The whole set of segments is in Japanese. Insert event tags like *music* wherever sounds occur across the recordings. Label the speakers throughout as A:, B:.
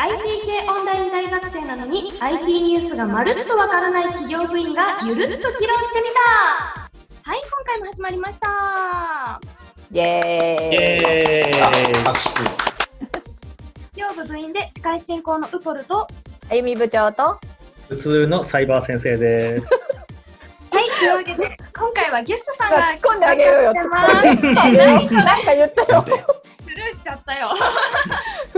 A: IT 系オンライン大学生なのに IT ニュースがまるっとわからない企業部員がゆるっと議論してみた。はい今回も始まりました。
B: イエーイ。
C: あ拍手です。
A: 企業部部員で司会進行のウポルと
B: あゆみ部長と
D: 普通のサイバー先生です。*laughs*
A: はいというわけで今回はゲストさんが
B: 突っ込んであげようよ突っ込んで
A: 来てます。*laughs*
B: 何か言ったよ。*laughs*
A: スルーしちゃったよ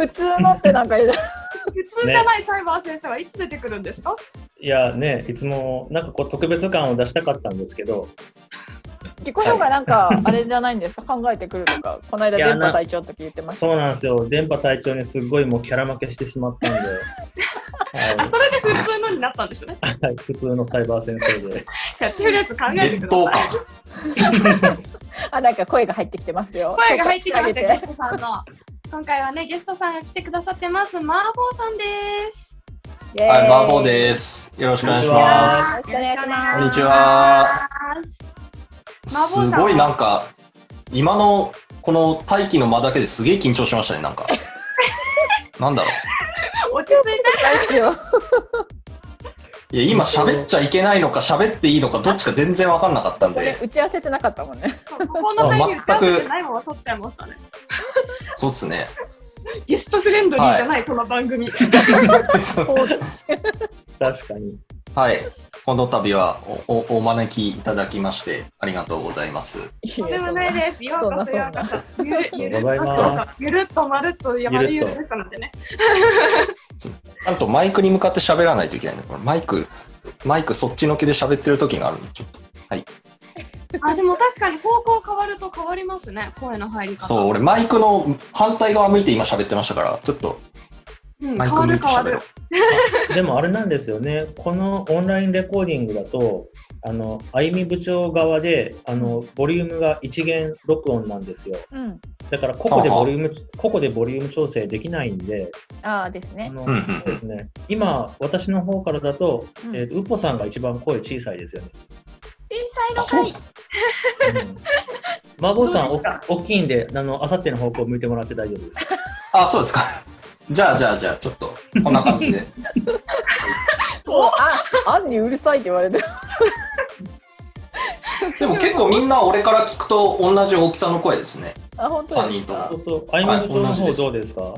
B: 普通のってなんか
A: 普通じゃないサイバー先生はいつ出てくるんですか、
D: いやね、いつもなんかこう特別感を出したかったんですけど、
B: 自己紹介なんかあれじゃないんですか？考えてくるとか。この間電波隊長の時言ってました。
D: そうなんですよ。電波隊長にすごいもうキャラ負けしてしまったんで、*laughs*
A: あそれで普通のになったんですね。
D: 普通のサイバー先生で。
A: キャッチフレーズ考えて
C: 伝
A: くだ
C: 統
A: さい。
C: 感 *laughs*
B: あなんか声が入ってきてますよ。
A: 声が入ってきましたゲストさんの今回はねゲストさんが来てくださってますマーボーさんです
B: イエーイ
C: はい、マーボーです。よろしくお願いします。
B: よろしくお願いします
C: こんにちは。すごいなんか、今のこの大気の間だけですげえ緊張しましたね、なんか。*laughs* なんだろ
A: 落ち着いて
B: 大好きよ
C: う。いや、今喋っちゃいけないのか喋っていいのかどっちか全然わかんなかったんで、
B: 打ち合わせてなかったもんね。
A: ここの入り打ち合わせてないまま撮っちゃいましたね。
C: そうっすね。
A: ゲストフレンドリーじゃない、この番組。*laughs* *laughs*
D: 確かに。
C: はい。この度はおおお招きいただきまして、ありがとうございます。
B: い
A: とんでもないです。ようこそようこそゆるゆる
D: ありがとうございます
A: ゆるっとまるっとやまるゆるですのでね。
C: ちゃんとマイクに向かって喋らないといけないね。これマイク、マイクそっちのけで喋ってる時があるんで、ちょっと。
A: あでも確かに方向変わると変わりますね。声の入り方。
C: そう、俺マイクの反対側向いて今喋ってましたから、ちょっと
A: う。
D: でもあれなんですよね、このオンラインレコーディングだと、あの、あゆみ部長側で、あの、ボリュームが一元録音なんですよ。
B: うん
D: だから、ここでボリューム、ここでボリューム調整できないんで、
B: ああですね
D: そうですね。今、私の方からだと、
B: うん
D: えーウポさんが一番声小さいですよね。
A: 小さいの回
D: うん。孫さんお大きいんで、あの、あさっての方向向いてもらって大丈夫です。
C: あ、そうですか。じゃあ、じゃあ、じゃあ、ちょっと、こんな感じで。*laughs*
B: ああんにうるさいって言われてる。*laughs*
C: でも結構みんな俺から聞くと同じ大きさの声ですね。
B: あ本当ですか？
D: そうそう、あゆみ部長の方どうですか、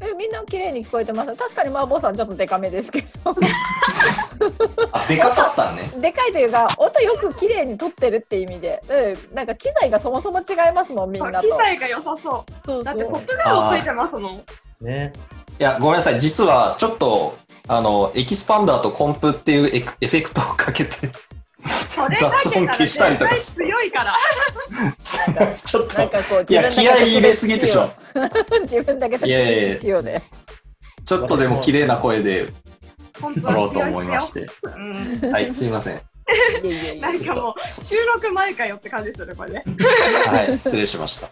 B: えみんな綺麗に聞こえてます？確かに麻婆さんちょっとデカめですけど。
C: あ、でかかったね。*laughs*
B: でかいというか音よく綺麗に撮ってるって意味で、うん、なんか機材がそもそも違いますもんみんなと。
A: 機材が良さそう。
B: そう
A: だってポップガードついてますもん
D: ね。
C: いや、ごめんなさい。実は、ちょっと、あの、エキスパンダーとコンプっていうエクエフェクトをかけて、雑音消したりとか
A: 強いから *laughs*
C: ちょっと、
B: なんかこう
C: いや、気合い入れすぎてしまう。*laughs*
B: 自分だけ特
C: いやいやいや
B: 別しよ
C: ちょっとでも綺麗な声で撮ろうと
A: は強い
C: 思いまして。
A: うん
C: はい、すいません。
A: なんかもう収録前かよって感じするこれね
C: はい、失礼しました。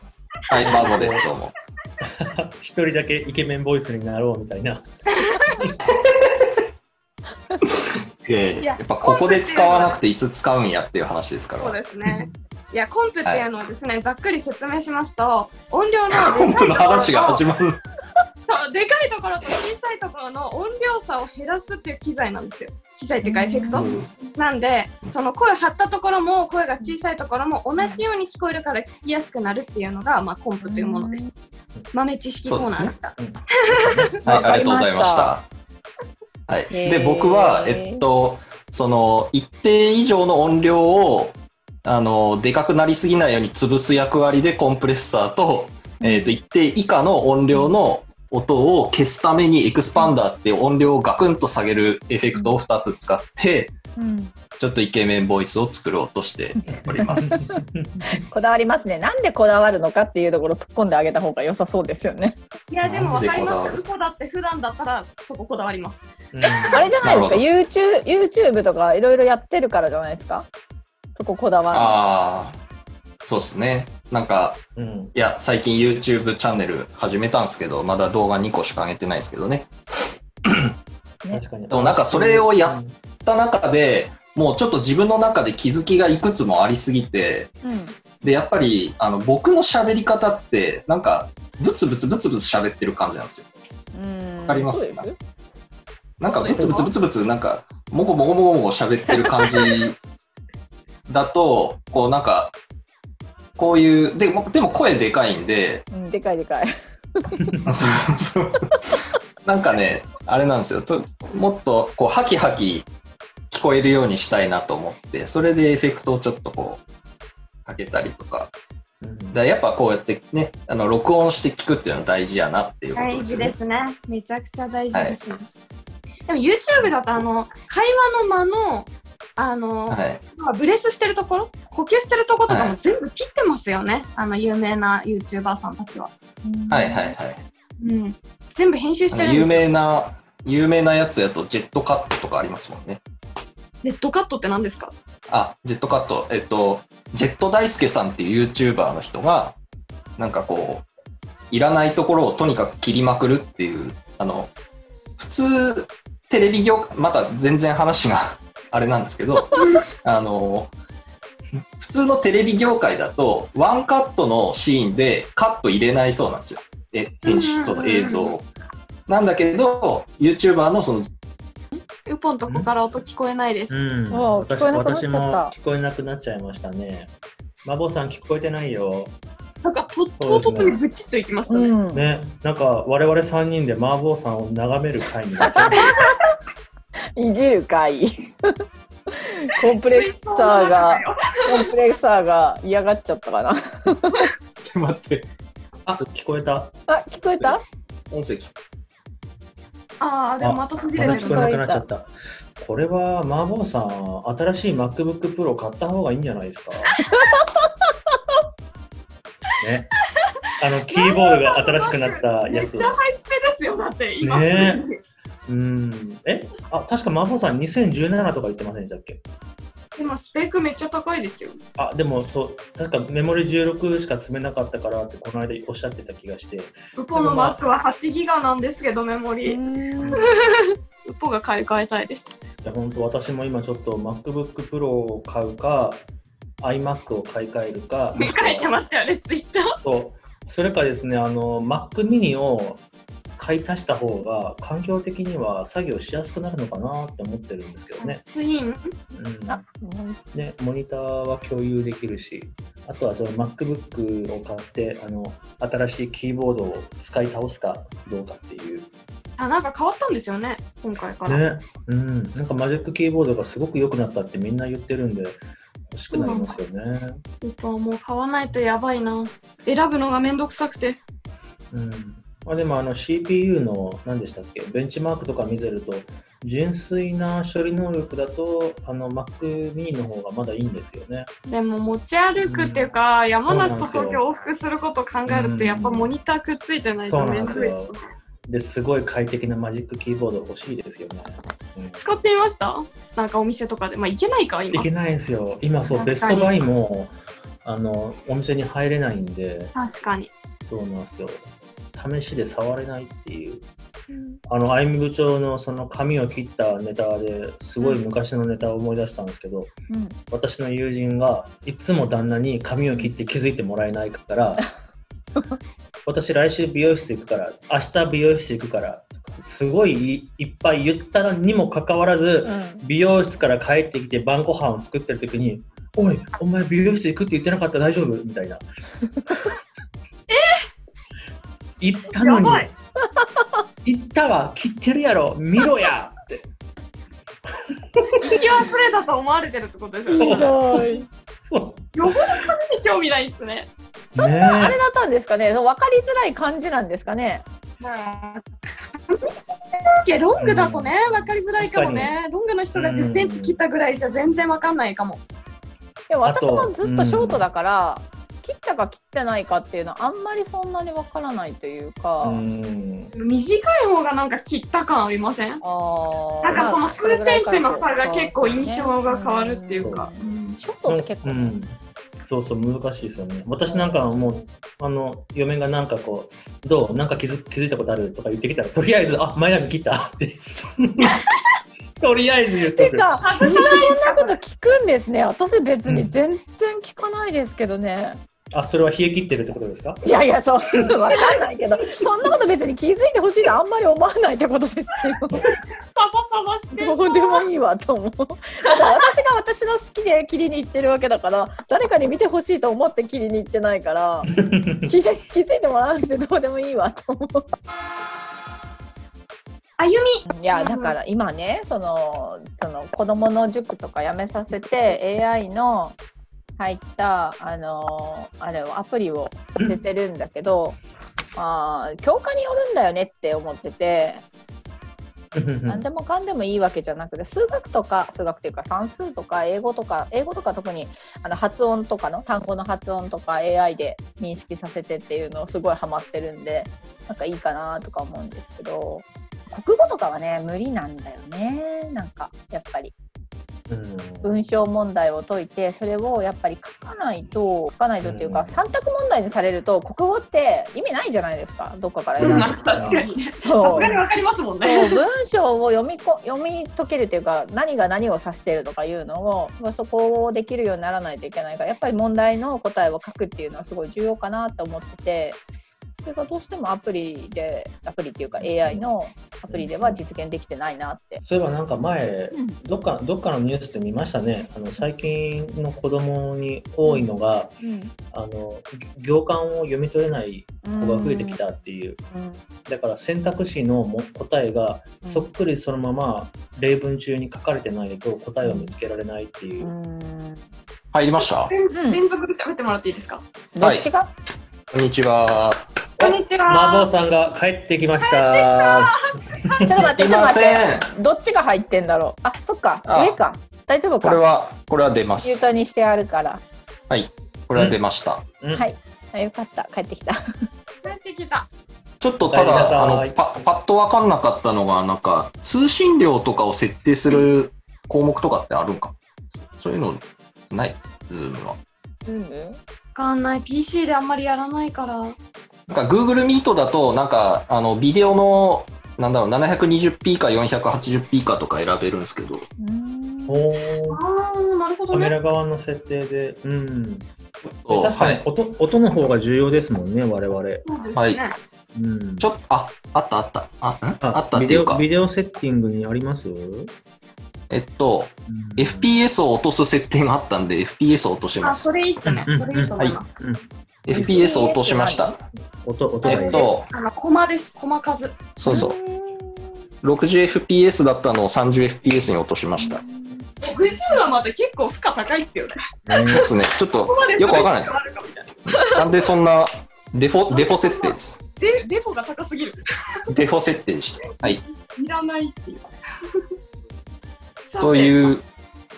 C: はい、マボです、どうも。*laughs*
D: 一人だけイケメンボイスになろうみたいな。*laughs*
A: や
C: やっぱここで使わなくていつ使うんやっていう話ですから。
A: そうですねいやコンプっていうのはですね、ざっくり説明しますと音量の
C: コンプの話が始
A: ま
C: まる。
A: そうでかいところと小さいところの音量差を減らすっていう機材なんですよ機材っていうかエフェクト、なんでその声張ったところも声が小さいところも同じように聞こえるから聞きやすくなるっていうのが、まあ、コンプというものです豆知識コーナーでした。*laughs*
C: はい、ありがとうございました。はい、で僕は、えっと、その一定以上の音量をあのでかくなりすぎないように潰す役割でコンプレッサーと,、えっと一定以下の音量の音を消すためにエクスパンダーっていう音量をガクンと下げるエフェクトを2つ使って
B: うん。
C: ちょっとイケメンボイスを作ろうとしております。*laughs*
B: こだわりますね。なんでこだわるのかっていうところ突っ込んであげた方が良さそうですよね。
A: いやでも分かります。ウコだって普段だったらそここだわります。
D: うん
B: あれじゃないですか？YouTube, YouTube とかいろいろやってるからじゃないですか？そここだわ
C: ああ、そうですね。なんか、
D: うん。
C: いや、最近 YouTube チャンネル始めたんですけど、まだ動画2個しか上げてないですけどね。
B: ね
D: 確かに。
C: でもなんかそれをやった中で、もうちょっと自分の中で気づきがいくつもありすぎて、
B: る、うん
C: で、やっぱり、あの、僕の喋り方って、なんか、ブツブツブツブツ喋ってる感じなんですよ。
B: うん
C: わかります？なんかブツブツブツブツ、なんか、もごもごもごもご喋ってる感じだと、こうなんか、こういう、でも、でも声でかいんで、
B: うん、でかいでかい。
C: そうそうそう。*laughs* なんかね、あれなんですよ。ともっと、こう、ハキハキ聞こえるようにしたいなと思って、それでエフェクトをちょっとこう、かけたりとか。
D: うん
C: だやっぱこうやってね、あの、録音して聞くっていうのは大事やなっていうこと
A: 大
C: ですよね。
A: 事ですね。めちゃくちゃ大事ですね。でも YouTube だとあの会話の間のあの、
C: はい。
A: まあブレスしてるところ、呼吸してるところとか
C: はい
A: も全部切ってますよね。あの有名な YouTuber さんたちは。
C: はいはいはい。
A: うん。全部編集してるんです
C: 有
A: よ。
C: 名な、有名なやつやとジェットカットとかありますもんね。
A: レッドカットって何ですか？
C: あ、ジェットカット、えっと、ジェット大輔さんっていう YouTuber の人が、なんかこう、いらないところをとにかく切りまくるっていう、あの、普通、テレビ業、また全然話があれなんですけど、*laughs* あの、普通のテレビ業界だと、ワンカットのシーンでカット入れないそうなんですよ。え、編集、その映像を。なんだけど、YouTuber のその、
A: ウポンとこから音聞こえないです。
B: 聞こえなくなっちゃった
D: 私も聞こえなくなっちゃいましたね。マボさん聞こえてないよ。
A: なんかと唐突にブチッといきましたね。
B: うん。
D: ね、なんか我々3人で麻婆さんを眺める会になっちゃう。*laughs*
B: 移住会。*laughs* コンプレッサーが、コンプレッサーが嫌がっちゃったかな。
C: ちょっと待って、
D: あ、聞こえた？
B: あ、聞こえた？
C: 音声聞
A: ああ、でもまた途切
D: ま
A: れてるな。
D: だ聞こえなくなっちゃった。これは麻婆さん、新しい MacBook Pro 買った方がいいんじゃないですか？*laughs* ね。あの、キーボードが新しくなったやつ
A: めっち。ゃハイスペですよ、だって今すぐに。
D: ねうん。え？あ、確か麻婆さん2017とか言ってませんでしたっけ？
A: でもスペックめっちゃ高いですよ。
D: あ、でもそう、確かメモリ16しか積めなかったからってこの間おっしゃってた気がして。
A: ウポの Mac は8ギガなんですけど、メモリ。*laughs*
B: うん
A: ウポが買い替えたいです。
D: いや本当私も今ちょっと MacBook Pro を買うか iMac を買い替えるか
A: 書いてましたよね、ツイッター。
D: そうそれかですねあの Mac mini を買い足した方が環境的には作業しやすくなるのかなって思ってるんですけどね,、
A: ツイン。
D: うん、
B: あ、
D: ねモニターは共有できるしあとはその MacBook を買ってあの新しいキーボードを使い倒すかどうかっていう
A: あ、なんか変わったんですよね、今回から。
D: ね、うん、なんかマジックキーボードがすごく良くなったってみんな言ってるんで欲しくなりますよね。
A: ウポはもう買わないとやばいな。選ぶのがめんどくさくて。
D: うんまあ、でもあの CPU の何でしたっけ？ベンチマークとか見てると純粋な処理能力だとあの Mac mini の方がまだいいんですよね。
A: でも持ち歩くっていうか、山梨と
D: そうなんですよ
A: 東京往復することを考えると、やっぱモニターくっついてないとめんどいっす
D: ですごい快適なマジックキーボード欲しいですよね。うん
A: 使ってみました？なんかお店とかで。まあ、いけないか、今
D: いけ。ないんですよ。今そうベストバイもあのお店に入れないんで
A: 確かに。
D: そうなんですよ。試しで触れないっていう。あの、あゆみ部長のその髪を切ったネタですごい昔のネタを思い出したんですけど、
B: うん
D: 私の友人がいつも旦那に髪を切って気づいてもらえないから、*laughs* 私来週美容室行くから、明日美容室行くから、すごいいいっぱい言ったのにもかかわらず、
B: うん
D: 美容室から帰ってきて晩ご飯を作ってる時に、おい、お前美容室行くって言ってなかった大丈夫？みたいな。*laughs* え？言ったのに
A: やばい、
D: 言ったわ、切ってるやろ、見ろやって。
A: 行き忘れたと思われてるってことですよね。
B: ひどい
D: そう。
A: よほど髪に興味ないっすね。
B: そんなあれだったんですかね。分かりづらい感じなんですかね。
A: ロングだとね、分かりづらいかもね。ロングの人が10センチ切ったぐらいじゃ全然分かんないかも。
B: でも私もずっとショートだから、切ったか切ってないかっていうのはあんまりそんなにわからないというか、
D: うん。
A: 短い方がなんか切った感ありません？なんかその数センチの差が結構印象が変わる
B: る
A: っていうか。
B: うん。ショートって結構、
D: うん、そうそう、難しいですよね。私なんかはもう、あの、嫁がなんかこう、どう？なんか気づ気づいたことある？とか言ってきたら、とりあえず、あ、前髪切ったって。とりあえず言っとく。
B: てかみんなそんなこと聞くんですね私別に全然聞かないですけどね、
D: あ、それは冷え切ってるってことですか？
B: いやいや、そう、わかんないけど、そんなこと別に気づいてほしいとあんまり思わないってことですよ。
A: サバサバして
B: どうでもいいわと思う。だって私が私の好きで切りに行ってるわけだから、誰かに見てほしいと思って切りに行ってないから、*laughs* 気づ気づいてもらわなくてどうでもいいわと思う。
A: 歩み。
B: いやだから今ねそのその子供の塾とかやめさせて AI の入ったあのあれをアプリを当ててるんだけど、あー教科によるんだよねって思ってて *laughs* 何でもかんでもいいわけじゃなくて数学とか数学っていうか算数とか英語とか英語とか特にあの発音とかの単語の発音とか AI で認識させてっていうのをすごいハマってるんでなんかいいかなとか思うんですけど国語とかはね無理なんだよね。なんかやっぱり。
D: うん。
B: 文章問題を解いてそれをやっぱり書かないと書かないとっていうか、
D: うん。
B: 3択問題にされると国語って意味ないじゃないですか。どっかから選んで
A: まあ確かに。ね
B: そう。
A: さすがにわかりますもん
B: そう。
A: ね
B: 文章を読みこ読み解けるというか何が何を指しているとかいうのをまあそこをできるようにならないといけないからやっぱり問題の答えを書くっていうのはすごい重要かなと思っててそれがどうしてもアプリでアプリっていうか AI のアプリでは実現できてないなって。
D: そういえばなんか前
B: うん。
D: どっかどっかのニュースで見ましたね。あの最近の子供に多いのがあの行間を読み取れない子が増えてきたっていう。
B: うん。
D: だから選択肢のも答えが
B: うん。
D: そっくりそのまま例文中に書かれてないと答えを見つけられないっていう。う、
B: ん。
C: 入りました？
B: うん。
A: 連続で喋ってもらっていいですか？
B: どっちが、
C: こんにちは。
A: こんにち
D: 麻
A: は
D: 婆さんが帰ってきました
B: ちょっと待って、ちょっと待
C: せ
B: って。どっちが入ってんだろう？あ、そっか。
C: あ
B: 上か。大丈夫か？
C: これは、これは出ます。
B: ミュートにしてあるから。
C: はい。これは出ました。
D: うん
B: はい。あよかった。帰ってきた。
A: 帰ってきた
C: ちょっとただ、あの、パパッとわかんなかったのが、なんか、通信量とかを設定する項目とかってあるんか？そういうのない？ Zoomは。
B: ズーム
A: わかんない。PC であんまりやらないから。
C: なんか Google Meet だと、なんか、あの、ビデオの、なんだろう、720p か 480p かとか選べるんですけど、
D: おー。
A: ああなるほどね。
D: カメラ側の設定で、うん、確か
C: はい。
D: に音,、音の方が重要ですもんね、我々。
A: ね、
C: はい。
D: うん、
C: ちょっと、あ、あったあった。あ、ん？あったっ
D: ビデオ
C: ていうか、
D: video setting にあります、うん
C: えっと、FPS を落とす設定があったんで、FPS を落とします。
A: あそれいいっすね
D: うん
A: それいいと思います、
D: うん
C: FPS を落としました。えっと、
A: あのコマですコマ数
C: そうそう。60fps だったのを 30fps に落としました。
A: 60はまで結構負荷高いっすよね
D: ね
C: ですね。ちょっとよくわかんないです
A: な
C: なんでそんなデフォ、デフォ設定です？
A: でデフォが高すぎる
C: デフォ設定でした。はい。
A: いらないっていう
C: という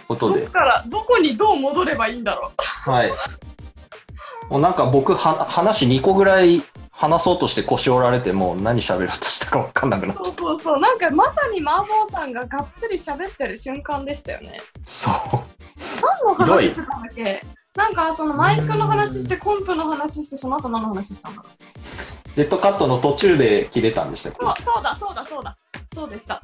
C: ことで。
A: どっ、からどこにどう戻ればいいんだろう。
C: はい。もうなんか僕は、話2個ぐらい話そうとして腰折られて、もう何喋ろうとしたかわかんなくなっった。
A: そうそうなんかまさに麻婆さんががっつり喋ってる瞬間でしたよね。
C: そう。
A: 何の話してたんだっけ？なんかそのマイクの話してコンプの話してその後何の話したんだろう。
C: ジェットカットの途中で切れたんでしたっけ？
A: そうそうだそうだそうだ。そうでした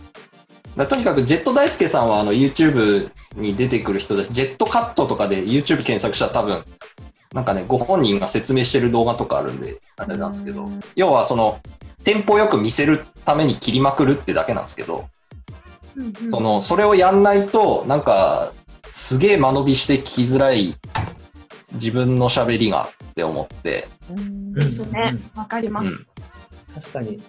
C: だとにかくジェット大輔さんはあの YouTube に出てくる人です。ジェットカットとかで YouTube 検索したら多分、なんかね、ご本人が説明してる動画とかあるんで、あれなんですけど、要はその、テンポよく見せるために切りまくるってだけなんですけど、
A: うんうん。
C: その、それをやんないと、なんか、すげえ間延びして聞きづらい自分の喋りがって思って、
B: うん。
A: ですね。わかります、
C: うん。
D: 確かに。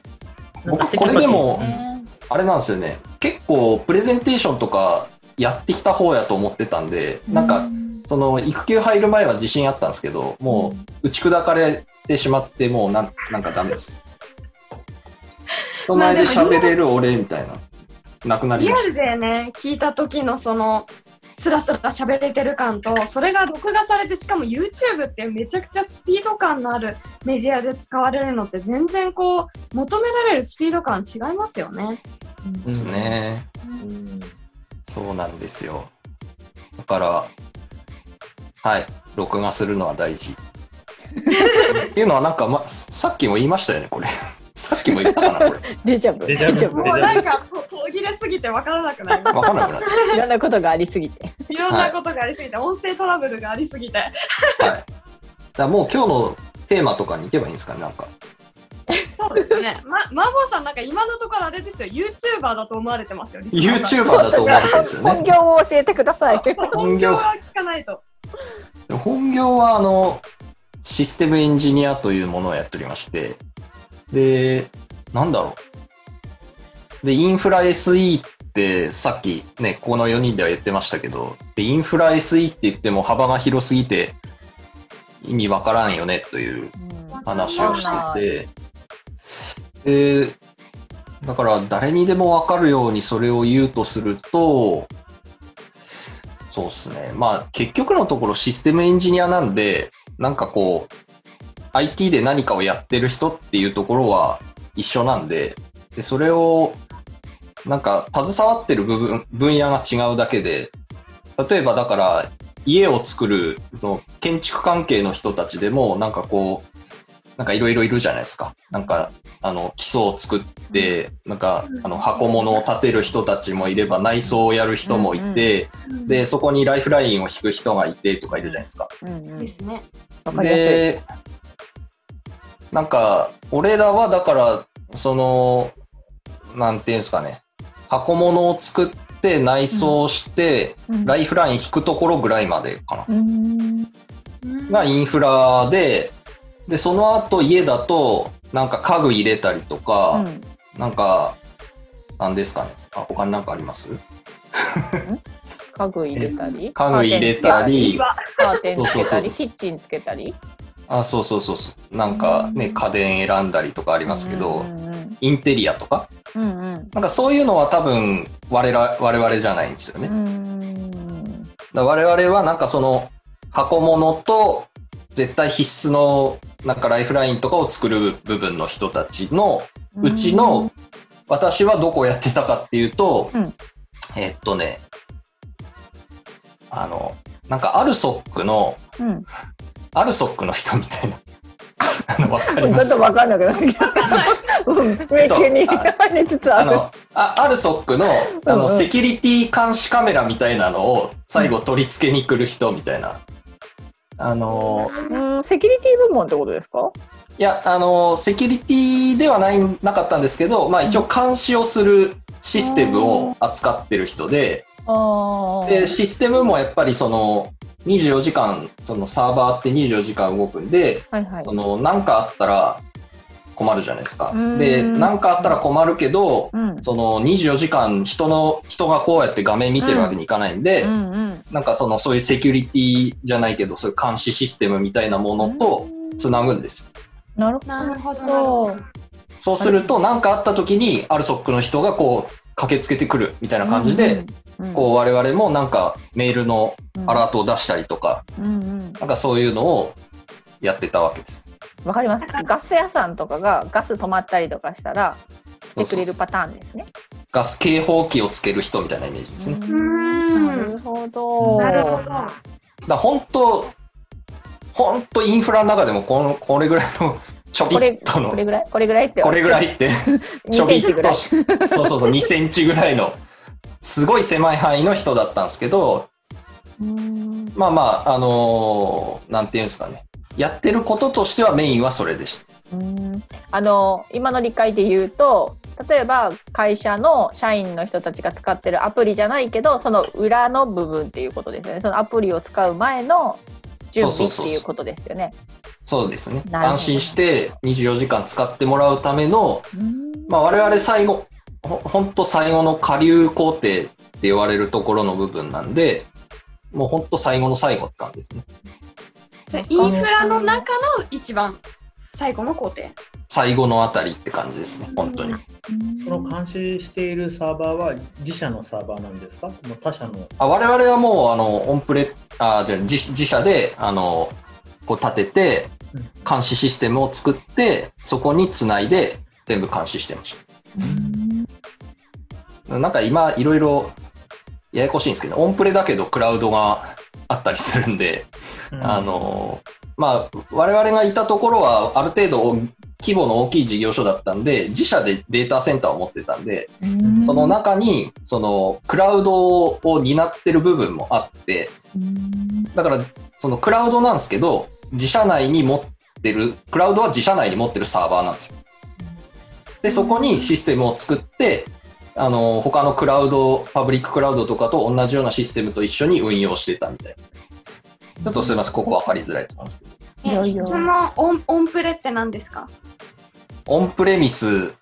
C: 僕これでも
B: ね
C: あれなんですよね、結構プレゼンテーションとかやってきた方やと思ってたんで、なんか、その育休入る前は自信あったんですけど、もう打ち砕かれてしまって、もうなんなんかダメです。*laughs* 人前で喋れる俺みたいな、なくなりまし
A: リアルでね聞いた時のそのスラスラ喋れてる感とそれが録画されてしかも YouTube ってめちゃくちゃスピード感のあるメディアで使われるのって全然こう求められるスピード感違いますよね。
C: ですね。
D: うん
C: そうなんですよ。だから、はい、録画するのは大事。っていうのはなんか、ま、さっきも言いましたよね、これ。さっきも言ったかな、これ。*laughs*
B: デジャブ。
D: デジャブ
A: もうなんかと途切れすぎて分からなくなりま
C: わかんなくなっちゃ
B: いろんなことがありすぎて。
A: す。いろんなことがありすぎて、音声トラブルがありすぎて。
C: う。はい。らもう今日のテーマとかに行けばいいんですかね、なんか。
A: そうですね。*laughs* ま、マーボーさんなんか今のところあれですよ、YouTuber だと思われてますよ。リスナーさん
C: YouTuber だと思われてるんですよね。
B: 本業を教えてください。
A: 本業は聞かないと。
C: 本業はあの、システムエンジニアというものをやっておりまして、で、なんだろう。で、インフラ SE ってさっきね、この4人では言ってましたけど、でインフラ SE って言っても幅が広すぎて意味わからんよねという話をしてて、で、だから誰にでもわかるようにそれを言うとすると、そうですね。まあ結局のところシステムエンジニアなんで、なんかこう、IT で何かをやってる人っていうところは一緒なんで、でそれをなんか携わってる部分、分野が違うだけで、例えばだから家を作るその建築関係の人たちでもなんかこう、なんかいろいろいるじゃないですか。なんかあの基礎を作って、なんかあの箱物を建てる人たちもいれば内装をやる人もいて、で、そこにライフラインを引く人がいてとかいるじゃないですか。
A: ですね。
B: わかりやすい。
C: で、なんか、俺らはだから、その、なんていうんですかね、箱物を作って内装して、
B: うん。
C: ライフライン引くところぐらいまでかな。
B: うん。
C: がインフラで、で、その後家だと、なんか家具入れたりとか、なんか、なんですかね。あ、他になんかあります？
B: 家具入れたり、
C: 家具入れたり、
B: カーテンつけたり、キッチンつけたり？
C: あ、そうそうそうそう。なんかね、家電選んだりとかありますけど、
B: うんうん
C: インテリアとか、
B: うんうん。
C: なんかそういうのは多分我々我々じゃないんですよね。
B: うん
C: ら我々はなんかその箱物と絶対必須のなんかライフラインとかを作る部分の人たちのうちの私はどこをやってたかっていうと、
B: うん。
C: えーっとね、あの、なんかアルソックの、
B: うん、
C: アルソックの人みたいな。*laughs* あの、わかります？
B: ちょっとわかんなくなってきた。うん迷宮に入りつつある。
C: あの、あアルソックの、あの、セキュリティ監視カメラみたいなのを最後取り付けに来る人みたいな。あの、
B: うん、セキュリティ部門ってことですか？
C: いや、あの、セキュリティではない、なかったんですけど、まあ一応監視をするシステムを扱ってる人で。で、システムもやっぱりその、24時間、そのサーバーって24時間動くんで、
B: はいはい
C: そ。の、なんかあったら困るじゃないですか
B: う。ん
C: で、なんかあったら困るけど、
B: うん。
C: その24時間人の、人がこうやって画面見てるわけにいかないんで、
B: うんうん。
C: なんかそのそういうセキュリティじゃないけど、そういう監視システムみたいなものとつなぐんですよ。
B: なる
A: ほど、
B: ほ
A: なるほ
B: ど
A: ど。。
C: そうすると、なんかあった時に、アルソックの人がこう、駆けつけてくるみたいな感じで、
B: うん、
C: こう我々もなんかメールの
B: うん
C: アラートを出したりとか、
B: うんうん。
C: なんかそういうのをやってたわけです。
B: わかります？ガス屋さんとかがガス止まったりとかしたらしてくれるパターンですね。
C: ガス警報器をつける人みたいなイメージですね。
B: な。るほど。
A: なるほど。
C: ら本当、本当インフラの中でもこのこれぐらいのちょび
B: これ
C: っとの
B: これぐらい？これぐらいって。
C: これぐらいって、*laughs* ちょ
B: 2
C: びっ。とし、そうそうそう、2センチぐらいの、すごい狭い範囲の人だったんですけど、
B: うん
C: まあまあ、あのーなんていうんですかね。やってることとしてはメインはそれでした。
B: うんあの今の理解で言うと例えば会社の社員の人たちが使ってるアプリじゃないけどその裏の部分っていうことですよねそのアプリを使う前の準備っていうことですよね。
C: そうですね。安心して24時間使ってもらうための、
B: うん
C: まあ我々最後、ほほんと最後の下流工程って言われるところの部分なんで、もうほんと最後の最後って感じですね。
A: じゃあインフラの中の一番最後の工程。
C: 最後のあたりって感じですね、本当に。
D: その監視しているサーバーは自社のサーバーなんですか？もう他社の。
C: あ我々はもう、あの、オンプレ、あ、じゃあ自自社で、あの、こう立てて
D: うん、
C: 監視システムを作って、そこにつないで全部監視してました。なんか今、いろいろややこしいんですけど、オンプレだけどクラウドがあったりするんで、あの、まあ、我々がいたところは、ある程度規模の大きい事業所だったんで、自社でデータセンターを持ってたんで、
B: うん
C: その中に、その、クラウドを担ってる部分もあって、
B: うん
C: だから、そのクラウドなんですけど、自社内に持ってる、クラウドは自社内に持ってるサーバーなんですよ。で、そこにシステムを作って、あの、他のクラウド、パブリッククラウドとかと同じようなシステムと一緒に運用してたみたいな。ちょっとすみません、ここ分かりづらいと思うんですけど。
A: 質問オン、オンプレって何ですか？
C: オンプレミス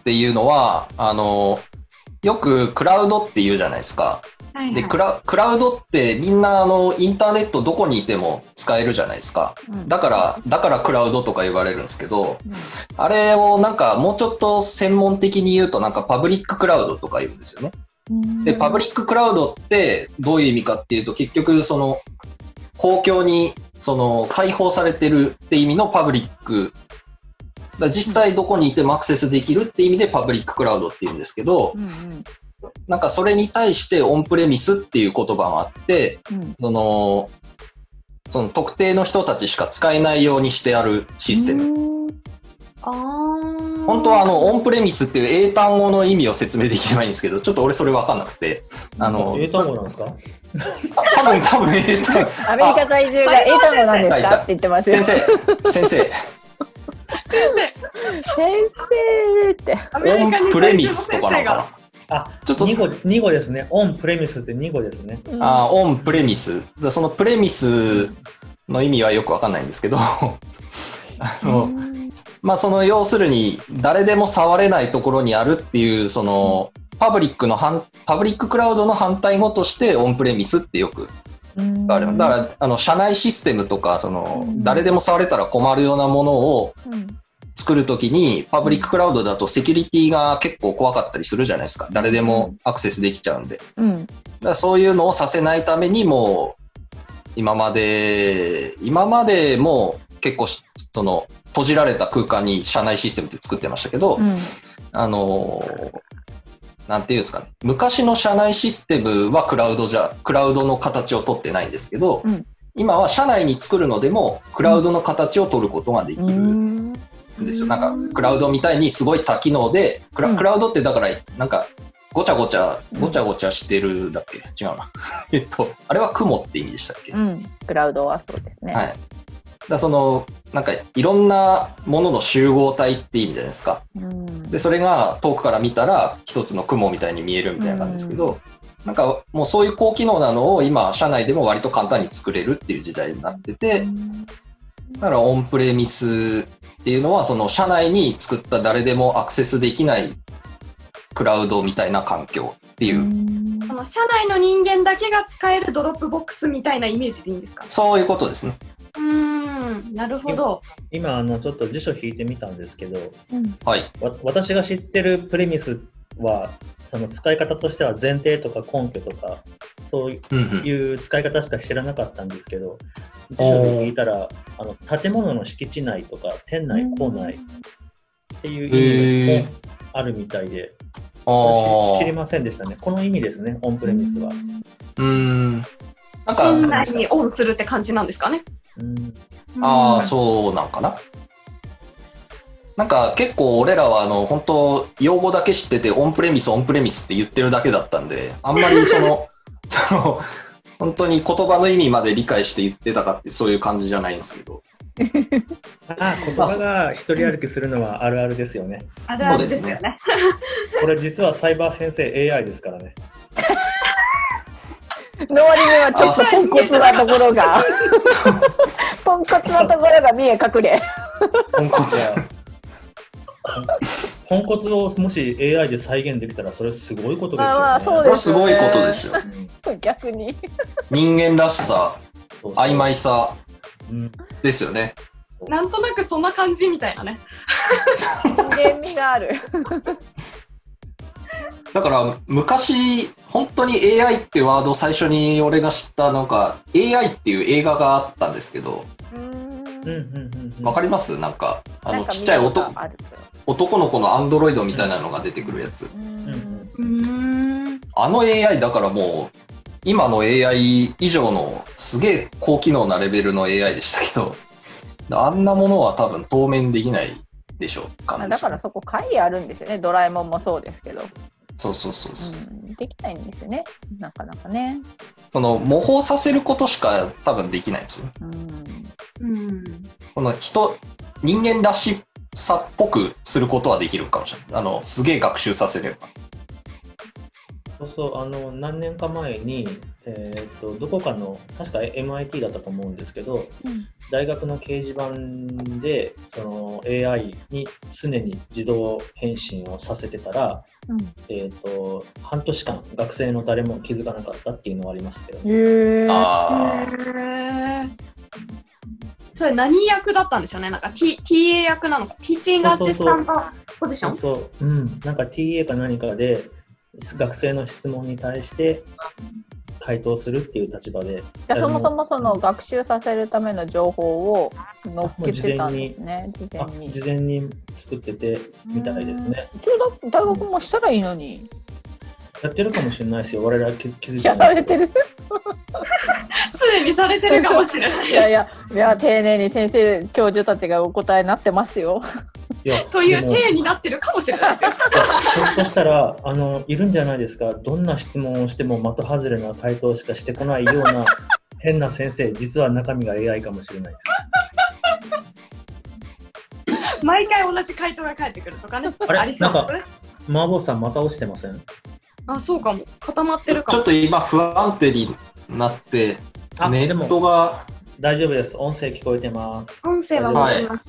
C: っていうのは、あの、よくクラウドって言うじゃないですか。
A: はい
C: で、クラクラウドってみんなあの、インターネットどこにいても使えるじゃないですか。
B: うん
C: だから、だからクラウドとか言われるんですけど、あれをなんかもうちょっと専門的に言うとなんかパブリッククラウドとか言うんですよね。
B: うん
C: で、パブリッククラウドってどういう意味かっていうと結局その公共にその開放されてるって意味のパブリック。だ実際どこにいてもアクセスできるって意味でパブリッククラウドって言うんですけど、
B: うん
C: なんかそれに対してオンプレミスっていう言葉があって、
B: うん
C: その、その特定の人たちしか使えないようにしてあるシステム。
B: ム。
A: あー
C: 本当はあの、オンプレミスっていう英単語の意味を説明できればいいんですけど、ちょっと俺それわかんなくて、あの、
D: 英単語なんですか？
C: あ多分多分英単語、*laughs*
B: アメリカ在住が英単語なんです
C: あ
B: かって言ってますよ。
C: 先生、先生、
A: 先
B: 先生って。
A: 生、アメリカに
C: オンプレミスとかなのか
A: が。
C: な。
D: あ、
C: ちょっと
D: 2語、二語ですね。オンプレミスって2語ですね。
B: うん
C: あーオンプレミス。だその premise の意味はよくわかんないんですけど、*laughs* あの、まあその要するに誰でも触れないところにあるっていうそのパブリックの反パブリッククラウドの反対語としてオンプレミスってよく使われます。だからあの社内システムとかその
B: うん
C: 誰でも触れたら困るようなものを
B: うん
C: 作るときにパブリッククラウドだとセキュリティが結構怖かったりするじゃないですか。誰でもアクセスできちゃうんで。だか
B: うん
C: らそういうのをさせないためにも今まで今までも結構しその閉じられた空間に社内システムって作ってましたけど、
B: うん
C: あのーなんていうんですかね。昔の社内システムはクラウドじゃ、クラウドの形を取ってないんですけど、
B: うん
C: 今は社内に作るのでも、クラウドの形を取ることができる
B: うん
C: んですよ。なんか、クラウドみたいにすごい多機能で、クラ,、
B: うん
C: クラウドってだから、なんか、ごちゃごちゃ、ごちゃごちゃしてるだっけ？違うな。*laughs* えっと、あれは雲って意味でしたっけ、
B: うんクラウドはそうですね。
C: はい。だその、なんか、いろんなものの集合体って意味じゃないですか。
B: うん。
C: で、それが遠くから見たら一つの雲みたいに見えるみたいな感じですけど、なんかもうそういう高機能なのを今、社内でも割と簡単に作れるっていう時代になってて、だからオンプレミスっていうのは、その社内に作った誰でもアクセスできないクラウドみたいな環境っていう、
A: その社内の人間だけが使える Dropbox みたいなイメージでいいんですか？
C: そういうことですね。
A: うなるほど。
D: 今、あの、ちょっと辞書引いてみたんですけど、
B: うん
C: はい。
D: わ私が知ってる premiseは、その使い方としては前提とか根拠とか、そう
C: うんうん。
D: いう使い方しか知らなかったんですけど、辞書で聞いたら、あの建物の敷地内とか、店内、構内っていう意味もあるみたいで、
C: あ
D: 私知り
C: ー
D: ませんでしたね。この意味ですね、オンプレミスは。
C: うーん。なん
A: 店
C: か、
A: 内にオンするって感じなんですかね。
D: うん
C: ああ、
A: う
C: そうなんかな。なんか結構俺らはあの本当用語だけ知っててオンプレミスオンプレミスって言ってるだけだったんで、あんまりその、*laughs* その、本当に言葉の意味まで理解して言ってたかってそういう感じじゃないんですけど。
D: ああ、言葉が一人歩きするのはあるあるですよね。
A: んあるあるですよね。
D: これ実はサイバー先生 AI ですからね。*laughs*
B: の割にはちょっとポンコツなところが *laughs* ポンコツなところが見え隠れ。
C: ポンコツ。
D: ポンコツをもし AI で再現できたらそれすごいことですよね。
B: まあまあそう
C: これすごいことですよ。
B: 逆に。
C: 人間らしさ、
D: そうそう
C: 曖昧さ
D: うん
C: ですよね。
A: なんとなくそんな感じみたいなね。
B: 人間味がある。
C: だから昔、本当に AI ってワードを最初に俺が知ったのが、AI っていう映画があったんですけど、わかります？なんか、あの、ちっちゃい男男の子のアンドロイドみたいなのが出てくるやつ。あの AI だからもう、今の AI 以上のすげえ高機能なレベルの AI でしたけど、あんなものは多分当面できないでしょう、
B: まあ
C: 感じ。
B: だからそこ会議あるんですよね。ドラえもんもそうですけど。
C: そうそうそうそう。
B: うん、できないんですよね。なかなかね。
C: その模倣させることしか多分できないんですよね。
B: うん。
A: うん。
C: その人、人間らしさっぽくすることはできるかもしれない。あの、すげえ学習させれば。
D: そうそう、あの、何年か前に、えっ、と、どこかの、確か MIT だったと思うんですけど、
B: うん。
D: 大学の掲示板で、その AI に常に自動返信をさせてたら、
B: うん。
D: えっ、と、半年間学生の誰も気づかなかったっていうのはありましたよね。
B: へえ。
A: ー。それ何役だったんでしょうね？なんか、T、TA 役なのか？ティーチングアシスタントポジション？
D: そうそう、うん、なんか TA か何かで、学生の質問に対して回答するっていう立場で、
B: じゃあそもそもその学習させるための情報を載っけてたんですね。事前
D: あ
B: に。
D: 事前に作っててみたいですね。
B: うちの大学もしたらいいのに。
D: やってるかもしれないですよ、我々は気気づいて
B: やられてる？*laughs*
A: すでにされてるかもしれない
B: いやいや、いや、丁寧に先生、教授たちがお答えになってますよ。
A: という体になってるかもしれないですよ。
D: ひょっとしたらあのいるんじゃないですか？どんな質問をしても的外れな回答しかしてこないような変な先生実は中身が AI かもしれないです
A: 毎回同じ回答が返ってくるとかね。
D: あれ？
A: ありそう
D: なんか
A: ですね。
D: 麻婆さんまた落ちてません？
A: あ、そうかも。固まってるかも。
C: ちょっと今不安定になって、
D: あで
C: ネット
D: も
C: が
D: 大丈夫です音声聞こえてます
A: 音声は戻ります。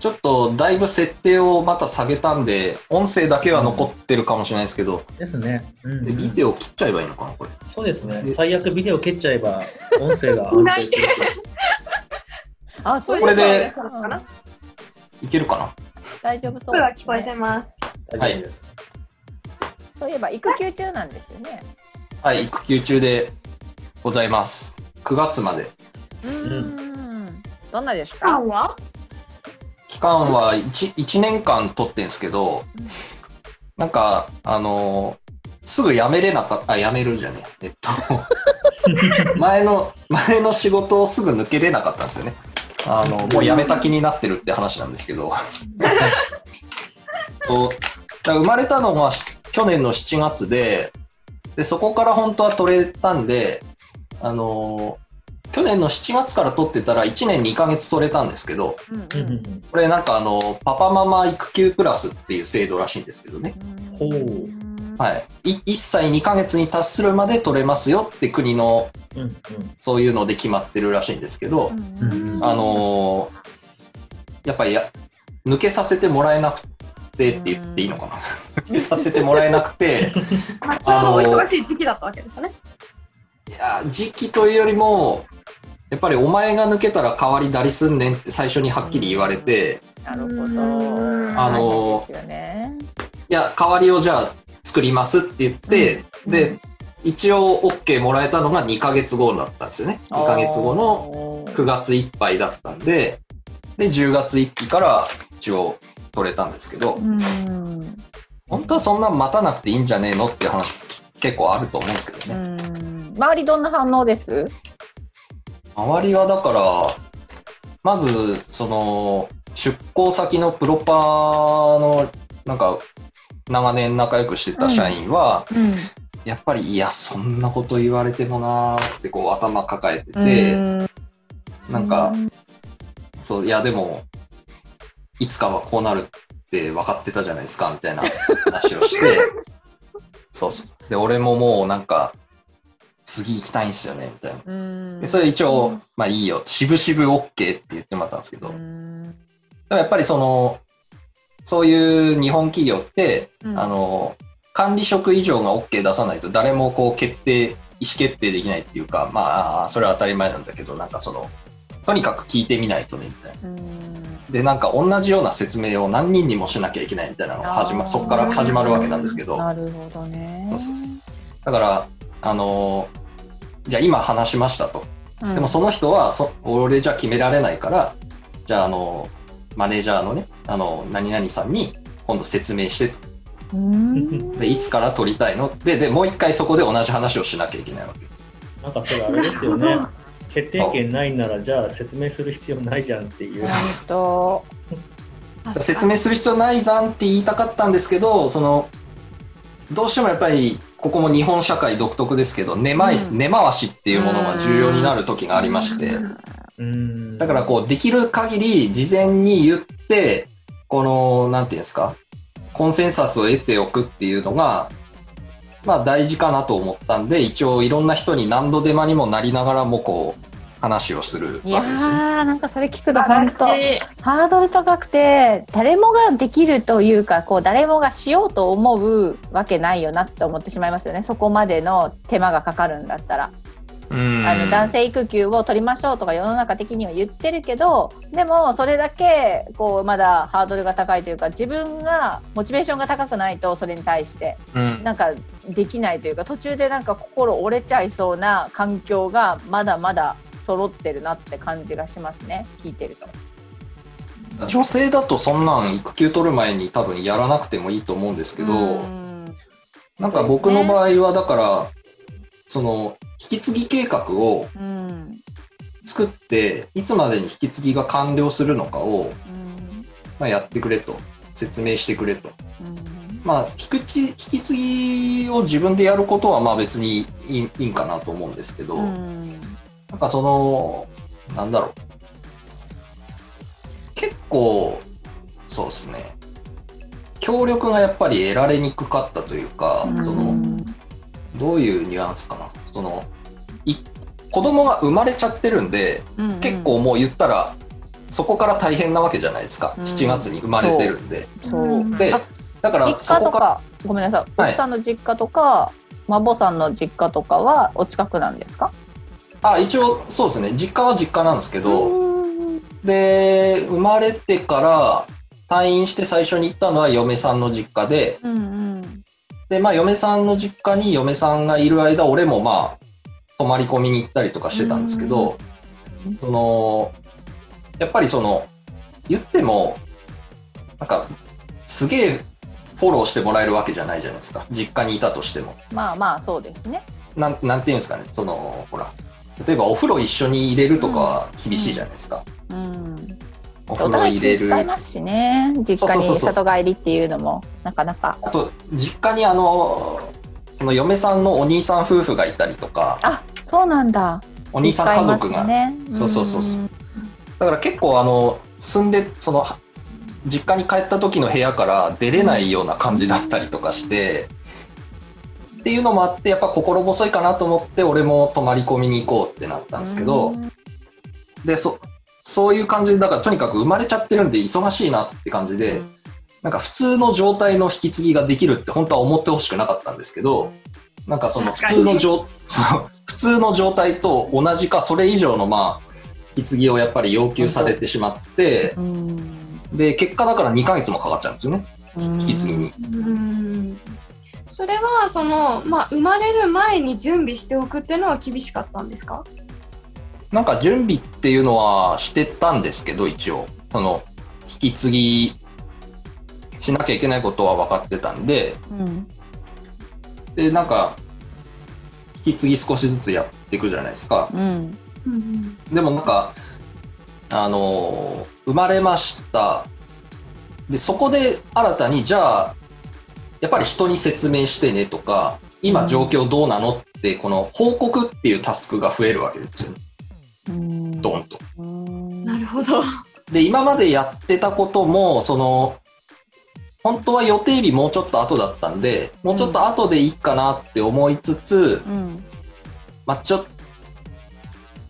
C: ちょっとだいぶ設定をまた下げたんで、音声だけは残ってるかもしれないですけど、
D: ですね、うん
C: でビデオ切っちゃえばいいのかな、これ。
D: そうですね
C: で
D: 最悪ビデオ蹴っちゃえば *laughs* 音声が *laughs* 安定する *laughs*
B: あ、そう
C: これで
A: そうかな？
C: いけるかな？
B: 大丈夫そう
A: 声は聞こえてます。
D: 大丈夫です、
B: そういえば育休中なんですよね。
C: はい、育休中でございます。9月まで。
B: うーん。どんなです
A: 期
B: か
A: 間は？
C: 期間は 1, 1年間取ってんですけど、なんか、あのーすぐ辞めれなかった、あ、辞めるじゃねえ。えっと、*laughs* 前の、前の仕事をすぐ抜けれなかったんですよね。あの、もう辞めた気になってるって話なんですけど。*laughs* と生まれたのがし去年の7月で、で、そこから本当は取れたんで、あのー去年の7月から取ってたら1年2ヶ月取れたんですけど、
B: うん
D: うんうん
C: これなんかあの、パパママ育休プラスっていう制度らしいんですけどね。
D: ほう
C: はい。い1歳2ヶ月に達するまで取れますよって国の
D: うんうん
C: そういうので決まってるらしいんですけど、
B: うん
A: うん
C: あのーやっぱりや、抜けさせてもらえなくてって言っていいのかな。抜けさせてもらえなくて、*laughs*
A: まあ、ちょうどお忙しい時期だったわけですね。
C: いや、時期というよりも、やっぱりお前が抜けたら代わり誰すんねんって最初にはっきり言われて、
B: なるほど。
A: うん
C: あの
B: ね。
C: いや、代わりをじゃあ作りますって言って、
B: うん
C: で、一応 OK もらえたのが2ヶ月後だったんですよね。2ヶ月後の
B: の
C: 9月いっぱいだったんで、で、10月1日から一応取れたんですけど、
B: うん。
C: 本当はそんなん待たなくていいんじゃねえのっていう話結構あると思うんですけど
B: う
C: ね。
B: ん。周りどんな反応です？
C: 周りはだから、まず、その、出向先のプロパーの、なんか、長年仲良くしてた社員は、やっぱり、いや、そんなこと言われてもなーってこう頭抱えてて、なんか、そう、いや、でも、いつかはこうなるって分かってたじゃないですか、みたいな話をして、*laughs* そうそう。で、俺ももうなんか、次行きたいんすよね、みたいな。
B: うん。
C: でそれ一応、まあいいよ、渋々 OK って言ってもらったんですけど、でも
B: うん
C: やっぱりその、そういう日本企業って、
B: うん。
C: あの、管理職以上が OK 出さないと誰もこう決定、意思決定できないっていうか、まあ、それは当たり前なんだけど、なんかその、とにかく聞いてみないとね、みたいな。
B: うん。
C: で、なんか同じような説明を何人にもしなきゃいけないみたいなのが始ま、そこから始まるわけなんですけど、
B: なるほどね。
C: そうそうそう。だから、あのーじゃあ今話しましたと。
B: うん
C: でもその人はそ、俺じゃ決められないから、じゃあ、あのーマネージャーのね、あの、何々さんに今度説明してと。
B: うん
C: で、いつから取りたいの？で、で、もう一回そこで同じ話をしなきゃいけないわけです。
D: なんかそれあれですよね。決定権ないならじゃあ説明する必要ないじゃんっていう。
B: 本当
C: 説明する必要ないじゃんって言いたかったんですけど、その、どうしてもやっぱりここも日本社会独特ですけど根回し,、
B: うん。
C: 根回しっていうものが重要になる時がありまして、
D: うん。
C: だからこうできる限り事前に言ってこのなんていうんですかコンセンサスを得ておくっていうのがまあ大事かなと思ったんで一応いろんな人に何度手間にもなりながらもこう話をする
B: いや
C: わけですよね。
B: ーなんかそれ聞くと本当
A: 私
B: ハードル高くて誰もができるというかこう誰もがしようと思うわけないよなって思ってしまいますよねそこまでの手間がかかるんだったら。
C: うん
B: あの男性育休を取りましょうとか世の中的には言ってるけどでもそれだけこうまだハードルが高いというか自分がモチベーションが高くないとそれに対して
C: うん
B: なんかできないというか途中でなんか心折れちゃいそうな環境がまだまだ揃ってるなって感じがしますね。聞いてると。
C: 女性だとそんなん育休取る前に多分やらなくてもいいと思うんですけど、
B: うん。
C: なんか僕の場合はだから、その引き継ぎ計画を
B: うん。
C: 作っていつまでに引き継ぎが完了するのかを、
B: うん。
C: まあ、やってくれと。説明してくれと。
B: うん。
C: まあ、引き継引き継ぎを自分でやることはまあ別にいいいいんかなと思うんですけど、
B: うん
C: なんかその、なんだろう。結構、そうですね。協力がやっぱり得られにくかったというか、
B: うん
C: その、どういうニュアンスかな。その、い子供が生まれちゃってるんで、
B: うん
C: 結構もう言ったら、そこから大変なわけじゃないですか。
B: うん
C: 7月に生まれてるんで。
B: そう
C: で
B: あ、
C: だから
B: 実
C: そこから、
B: 家とかごめんなさい
C: はい
B: 奥さんの実家とか、孫さんの実家とかはお近くなんですか？
C: あ、一応そうですね。実家は実家なんですけど、
B: うん
C: で、生まれてから退院して最初に行ったのは嫁さんの実家で、
B: うんうん
C: で、まあ嫁さんの実家に嫁さんがいる間、俺もまあ、泊まり込みに行ったりとかしてたんですけど、その、やっぱりその、言っても、なんか、すげえフォローしてもらえるわけじゃないじゃないですか。実家にいたとしても。
B: まあまあそうですね
C: なん、なんていうんですかね。その、ほら、例えばお風呂一緒に入れるとかは厳しいじゃないですか。
B: うん。
C: お風呂
B: お互い
C: 入れる。
B: 気遣いますしね実家に里帰りっていうのもなかなか。
C: あと、実家にあの、その嫁さんのお兄さん夫婦がいたりとか、
B: あそうなんだ。
C: お兄さん家族が、
B: ね。
C: そうそうそうそうん。だから結構あの、住んで、その、実家に帰った時の部屋から出れないような感じだったりとかして、っていうのもあって、やっぱ心細いかなと思って、俺も泊まり込みに行こうってなったんですけど、
B: うん。
C: で、そ、そういう感じで、だからとにかく生まれちゃってるんで忙しいなって感じで、なんか普通の状態の引き継ぎができるって本当は思ってほしくなかったんですけど、なんかその普通の状、*laughs* その普通の状態と同じかそれ以上のまあ、引き継ぎをやっぱり要求されてしまって、
B: うん。
C: で、結果だから2ヶ月もかかっちゃうんですよね、引き継ぎに。
A: うんそれはその、まあ、生まれる前に準備しておくっていうのは厳しかったんですか？
C: なんか準備っていうのはしてたんですけど、一応。その、引き継ぎしなきゃいけないことは分かってたんで、
B: うん
C: で、なんか、引き継ぎ少しずつやっていくじゃないですか。
B: うん
C: でもなんか、あのー生まれました。で、そこで新たに、じゃあ、やっぱり人に説明してねとか、今状況どうなのって、この報告っていうタスクが増えるわけですよドンと。
B: うん。
A: なるほど。
C: で、今までやってたことも、その、本当は予定日もうちょっと後だったんで、もうちょっと後でいいかなって思いつつ、
B: うん。
C: まあちょっ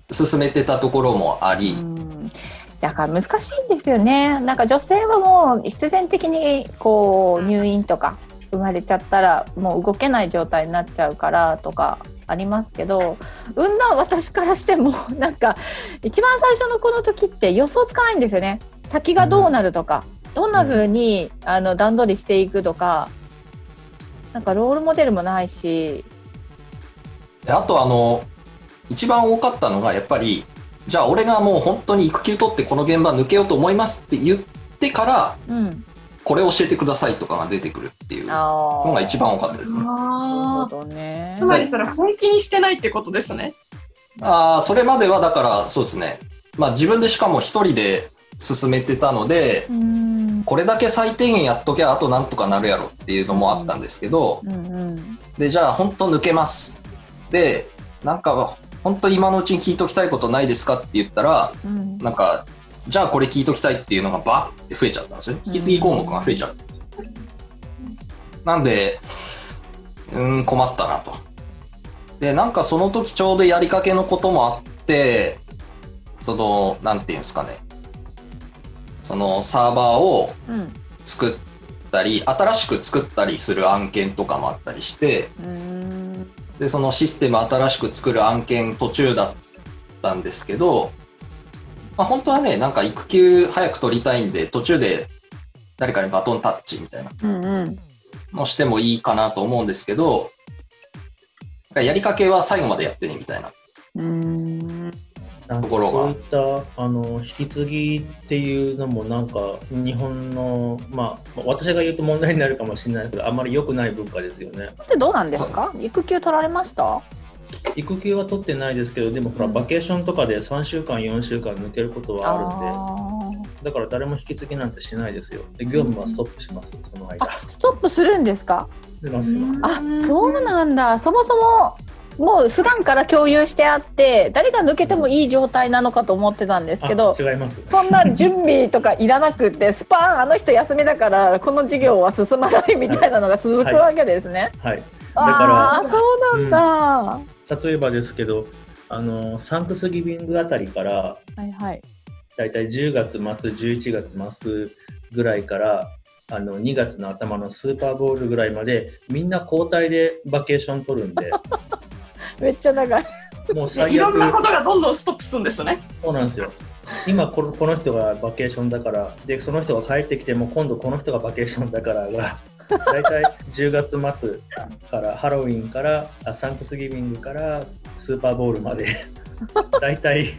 C: と、進めてたところもあり、
B: うん。だから難しいんですよね。なんか女性はもう必然的にこう入院とか生まれちゃったらもう動けない状態になっちゃうからとかありますけど産んだ私からしても *laughs* なんか一番最初のこの時って予想つかないんですよね。先がどうなるとか、どんな風にあの段取りしていくとかなんかロールモデルもないし、
C: であとあの、一番多かったのが、やっぱり、じゃあ俺がもう本当に育休取ってこの現場抜けようと思いますって言ってから、
B: うん、
C: これ教えてくださいとかが出てくるっていうの
B: あ
C: が一番多かったですね。
B: なる
A: あ
B: ほどね。
A: つまりそれ本気にしてないってことですね。
C: ああ、それまではだからそうですね。まあ自分でしかも一人で進めてたので、
B: うんうん
C: これだけ最低限やっときゃあとなんとかなるやろっていうのもあったんですけど、
B: うんうん
C: で、じゃあ本当抜けます。で、なんか本当今のうちに聞いときたいことないですかって言ったら、
B: うん
C: なんか、じゃあこれ聞いときたいっていうのがバッて増えちゃったんですよね。引き継ぎ項目が増えちゃった。なんで、うーん、困ったなと。で、なんかその時ちょうどやりかけのこともあって、その、なんていうんですかね。そのサーバーを
B: うん
C: 作ったり、新しく作ったりする案件とかもあったりして、
B: うん
C: で、そのシステム新しく作る案件途中だったんですけど、まあ、本当はね、なんか育休早く取りたいんで、途中で誰かにバトンタッチみたいな。
B: うんうん。
C: のしてもいいかなと思うんですけど、やりかけは最後までやってねみたいな。
B: うん。
C: ところが。
D: そういったあの引き継ぎっていうのもなんか日本の、まあ、私が言うと問題になるかもしれないけどあまり良くない文化ですよね。
B: でどうなんですか？育休取られました？
D: 育休は取ってないですけどでもほら
B: うん
D: バケーションとかで3週間4週間抜けることはあるんで
B: あ
D: だから誰も引き継ぎなんてしないですよ。で業務はストップしますその間。
B: あストップするんですか？あそうなんだそもそももう普段から共有してあって誰が抜けてもいい状態なのかと思ってたんですけど
D: あ違います。
B: そんな準備とかいらなくってスパーンあの人休みだからこの授業は進まないみたいなのが続くわけですね。
D: はい。
B: ああそうなんだ。は
D: 例えばですけど、あのサンクスギビングあたりから
B: いはい。
D: だいたい10月末、11月末ぐらいからあの2月の頭のスーパーボールぐらいまでみんな交代でバケーション取るんで、*laughs*
B: めっちゃ長い。
D: もう最
A: いろんなこ
D: 悪
A: とがどんどんストップするんですね。
D: そうなんですよ。今このこの人がバケーションだからでその人が帰ってきても今度この人がバケーションだからがだいたい10月末からハロウィンからあサンクスギビングからスーパーボールまでだいたい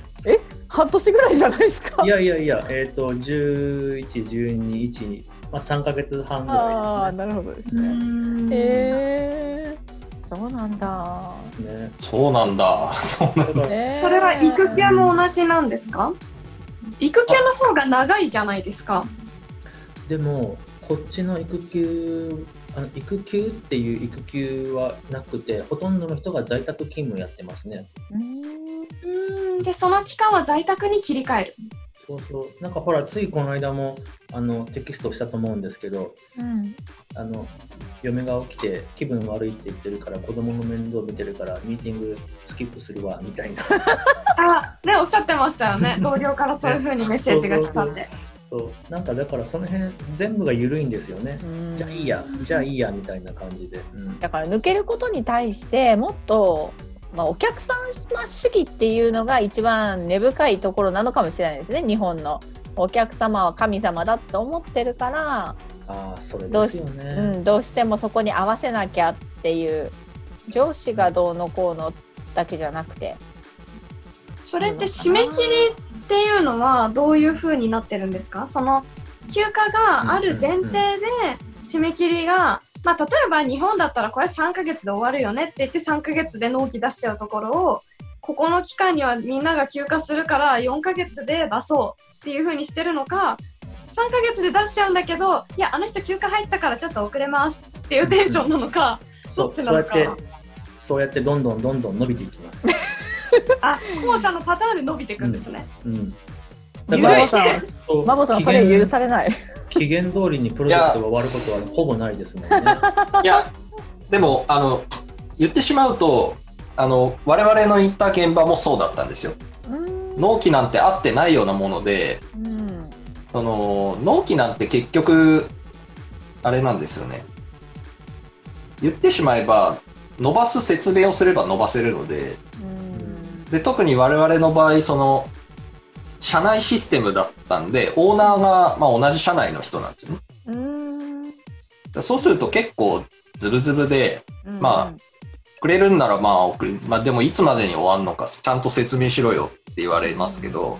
B: 半年ぐらいじゃないですか？
D: い。やいやいや、えっ、と、11、12、1、まあ、3ヶ月半ぐ
B: あ
D: ら
B: あなるほどですね。へえそうなんだ。
D: ね。
C: そうなんだ。そうなんだ。
B: えー
A: それは育休も同じなんですか？育休の方が長いじゃないですか。
D: でも、こっちの育休、あの育休っていう育休はなくて、ほとんどの人が在宅勤務やってますね。
B: うん
A: で、その期間は在宅に切り替える。
D: そうそう。なんかほら、ついこの間もあのテキストしたと思うんですけど、
B: うん
D: あの嫁が起きて気分悪いって言ってるから子供の面倒見てるからミーティングスキップするわみたいな *laughs*
A: あ、ね、おっしゃってましたよね。同僚からそういう風にメッセージが来たって。
D: そうなんかだからその辺全部が緩いんですよね。
B: うん。
D: じゃあいいやじゃあいいやみたいな感じで、うん。
B: だから抜けることに対してもっと、まあ、お客さん主義っていうのが一番根深いところなのかもしれないですね。日本の。お客様は神様だって思ってるから、
D: ああそれ
B: どうし
D: ですよね。
B: うん、どうしてもそこに合わせなきゃっていう上司がどうのこうのだけじゃなくて。
A: それって締め切りっていうのはどういう風になってるんですか？その休暇がある前提で締め切りが、まあ、例えば日本だったらこれ3ヶ月で終わるよねって言って3ヶ月で納期出しちゃうところをここの期間にはみんなが休暇するから4ヶ月で出そうっていう風にしてるのか3ヶ月で出しちゃうんだけどいやあの人休暇入ったからちょっと遅れますっていうテンションなのか
D: そ
A: どっちなのか。
D: そうやってどんどんどんどん伸びていきます、
A: あ後者のパターンで伸びていくんですね。
D: うん、
B: マ
A: ゆるい
B: ボさん
D: そう
B: マボさんそれ許されない。
D: 期限通りにプロジェクトが終わることはほぼないですもんね
C: いや、でも、あの、言ってしまうと、あの、我々の行った現場もそうだったんですよ。
B: うん
C: 納期なんて合ってないようなもので、
B: うん
C: その、納期なんて結局、あれなんですよね。言ってしまえば、伸ばす説明をすれば伸ばせるので、
B: うん
C: で、特に我々の場合、その、社内システムだったんで、オーナーが、まあ、同じ社内の人なんですよね。
B: うん
C: そうすると結構ズブズブで、
B: うん
C: まくれるんならまあ送る。まあでもいつまでに終わんのかちゃんと説明しろよって言われますけど、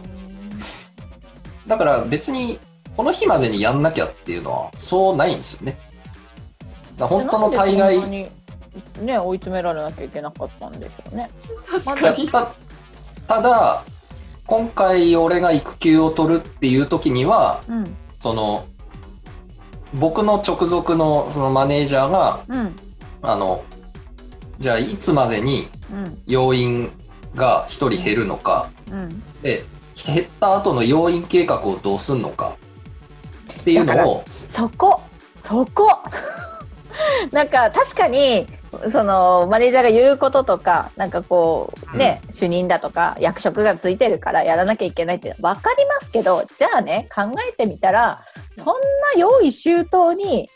C: だから別にこの日までにやんなきゃっていうのはそうないんですよね。だ本当の大概、
B: ね追い詰められなきゃいけなかったんでしょうね。
A: 確かに。
C: たただ、今回俺が育休を取るっていう時には、
B: うん。
C: その、僕の直属のそのマネージャーが、
B: うん。
C: あの、じゃあいつまでに
B: うん。
C: 要員が1人減るのか、
B: うん。
C: で、減った後の要員計画をどうすんのかっていうのを、
B: そこそこ。*laughs* なんか確かにそのマネージャーが言うこととかなんかこうね、主任だとか役職がついてるからやらなきゃいけないって分かりますけどじゃあね考えてみたらそんな用意周到に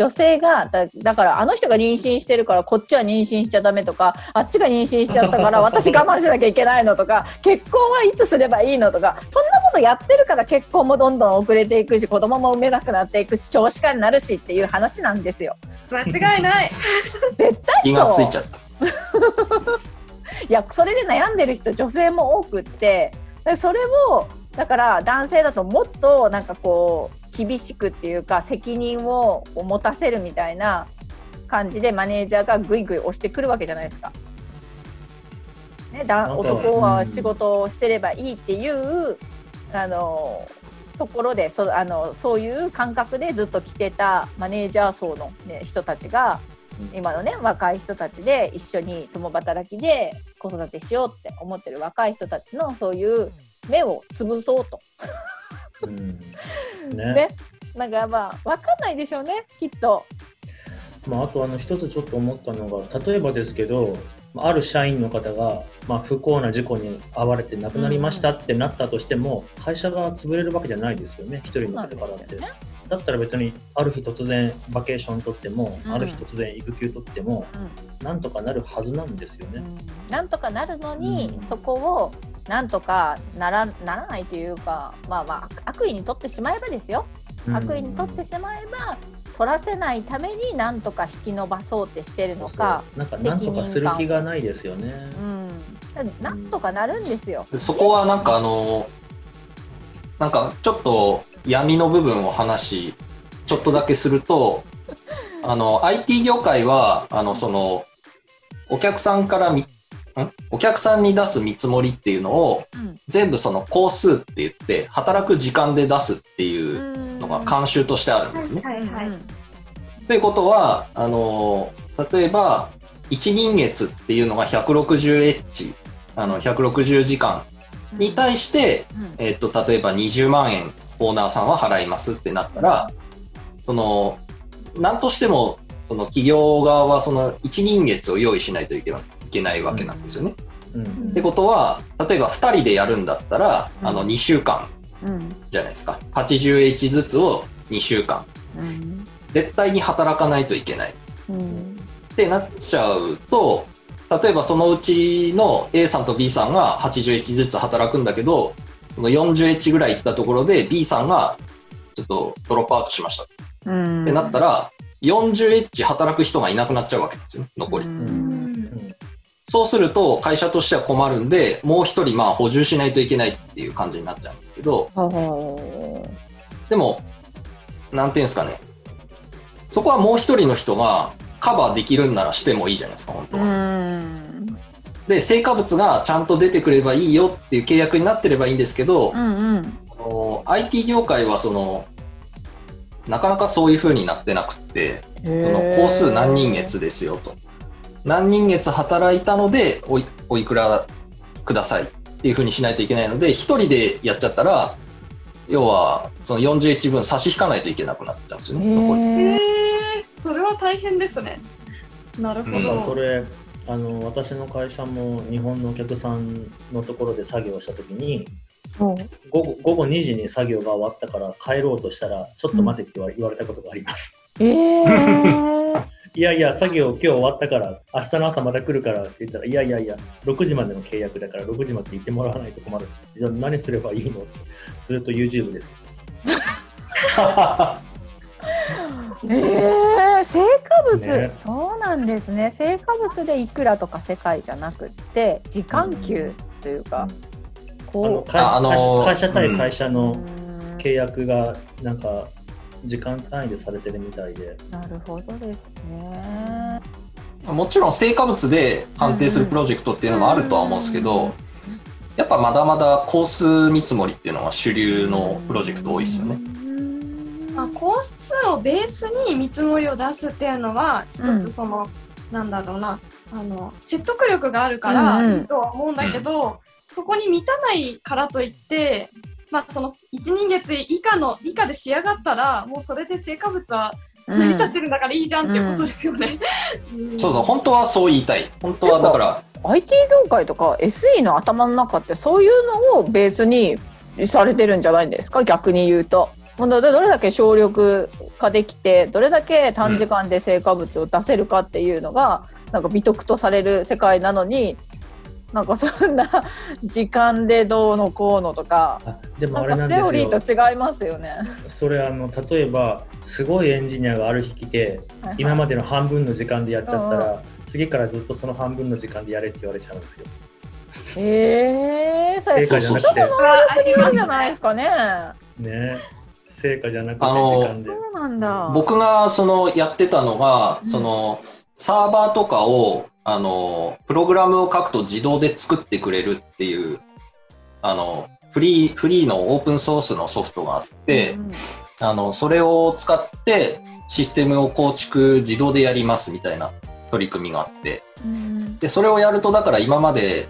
B: 女性がだだからあの人が妊娠してるからこっちは妊娠しちゃダメとかあっちが妊娠しちゃったから *laughs* 私我慢しなきゃいけないのとか結婚はいつすればいいのとかそんなことやってるから結婚もどんどん遅れていくし子供も産めなくなっていくし少子化になるしっていう話なんですよ。
A: 間違いない。*laughs*
B: 絶対
C: 気がつ
B: そう
C: いちゃった。*laughs*
B: いやそれで悩んでる人女性も多くってでそれをだから男性だともっとなんかこう厳しくっていうか責任を持たせるみたいな感じでマネージャーがぐいぐい押してくるわけじゃないですか。ね、だ男は仕事をしてればいいっていう、あのところでそあのそういう感覚でずっと来てたマネージャー層の、ね、人たちが今のね若い人たちで一緒に共働きで子育てしようって思ってる若い人たちのそういう目を潰そうと。
D: うん。ね。
B: ね。なんかまあ分かんないでしょうねきっと。
D: まあ、あとあの一つちょっと思ったのが例えばですけどまあある社員の方が、まあ、不幸な事故に遭われて亡くなりましたってなったとしても、会社が潰れるわけじゃないですよね一人の方からって、
B: ね。
D: だったら別にある日突然バケーション取っても、
B: うん。
D: ある日突然育休取ってもなんとかなるはずなんですよね、
B: なんとかなるのに、
D: うん。
B: そこをなんとかならならないというかまあまあ悪意にとってしまえばですよ、
D: うん。
B: 悪意にとってしまえば取らせないためになんとか引き伸ばそうってしてるのか。
D: なんかなんとかする気がないですよね、
B: うん、だなんとかなるんですよ。
C: でそこはなんかあの、なんかちょっと闇の部分を話し、ちょっとだけすると、*laughs* あの、IT 業界は、あの、その、お客さんからお客さんに出す見積もりっていうのを、
B: うん。
C: 全部その工数って言って、働く時間で出すっていうのが慣習としてあるんですね。
A: はいはい。
C: とい。うことは、あの、例えば、1人月っていうのが 160H、あの、160時間に対して、
B: うん。
C: えっと、例えば20万円オーナーさんは払いますってなったら、その、なんとしても、その企業側はその1人月を用意しないといけないいけないわけなんですよね。
D: うん
C: ってことは、例えば2人でやるんだったら、
B: うん
C: あの、2週間
B: うん
C: じゃないですか。80H ずつを2週間。
B: うん
C: 絶対に働かないといけない。
B: うん
C: ってなっちゃうと、例えばそのうちの A さんと B さんが 80H ずつ働くんだけど、その 40H ぐらい行ったところで B さんがちょっとドロップアウトしましたっ
B: うん
C: てなったら、40H 働く人がいなくなっちゃうわけですよね、残り。
B: うん
C: そうすると会社としては困るんで、もう一人まあ補充しないといけないっていう感じになっちゃうんですけど、
B: ほ
C: でも、なんていうんですかね。そこはもう一人の人がカバーできるんならしてもいいじゃないですか、本当
B: う
C: は。
B: うん
C: で、成果物がちゃんと出てくればいいよっていう契約になってればいいんですけど、
B: うんうん
C: あの IT 業界はその、なかなかそういう風になってなくって、その工数何人月ですよと。何人月働いたのでおい、おいくらくださいっていう風にしないといけないので、一人でやっちゃったら、要は、その41分差し引かないといけなくなっちゃうんですよね、残り。
A: え
B: へー
A: ー、それは大変ですね。なるほ
C: うん
D: だからそ
A: ど。
D: れあの私の会社も日本のお客さんのところで作業した時に
B: うん
D: 午後午後2時に作業が終わったから帰ろうとしたらちょっと待てって言わ言われたことがあります、
B: えー
D: いやいや作業今日終わったから明日の朝また来るからって言ったらいやいやいや6時までの契約だから6時まで行ってもらわないと困るじゃあ何すればいいのってずっと YouTube です。*laughs*
B: えー、成果物、
D: ね。
B: そうなんですね。成果物でいくらとか世界じゃなくって時間給というか、
D: あの
B: こ
D: 会
C: ああのー
D: 会社対会社
B: う
D: の
B: うん。
D: 契約がなんか時間単位でされてるみたいで。
B: なるほどですね。
C: もちろん成果物で判定するプロジェクトっていうのもあるとは思うんですけど、やっぱまだまだ工数見積もりっていうのが主流のプロジェクト多いですよね。
A: まあ、コースをベースに見積もりを出すっていうのは一
B: うん
A: つその、なんだろうな。あの説得力があるから
B: うんうん。
A: いいとは思うんだけど、そこに満たないからといって、まあ、その1人月以下の以下で仕上がったらもうそれで成果物は成り立ってるんだからいいじゃんっていうことですよね。ん
C: そうそう、本当はそう言いたい。本当はだから、
B: IT 業界とか SE の頭の中ってそういうのをベースにされてるんじゃないんですか？逆に言うと。もうどれだけ省力化できてどれだけ短時間で成果物を出せるかっていうのが、なんか美徳とされる世界なのになんかそんな時間でどうのこうのとか
D: あでも
B: なん
D: あれなんです
B: かセオリ
D: よ
B: ーと違いますよね。
D: それあの例えばすごいエンジニアがある日来て今までの半分の時間でやっちゃったら、次からずっとその半分の時間でやれって言われちゃうんですよ。
B: えー、それ
D: 成果じゃなくて、
A: ああります
B: じゃないですかね。
D: ね、成果じゃなくて
C: あの
D: 時間で。
B: そうなんだ。
C: 僕がそのやってたのが、
B: うん
C: そのサーバーとかを、あの、プログラムを書くと自動で作ってくれるっていう、あの、フリー、フリーのオープンソースのソフトがあって、
B: うん。
C: あの、それを使ってシステムを構築自動でやりますみたいな取り組みがあって、
B: うん。
C: で、それをやると、だから今まで、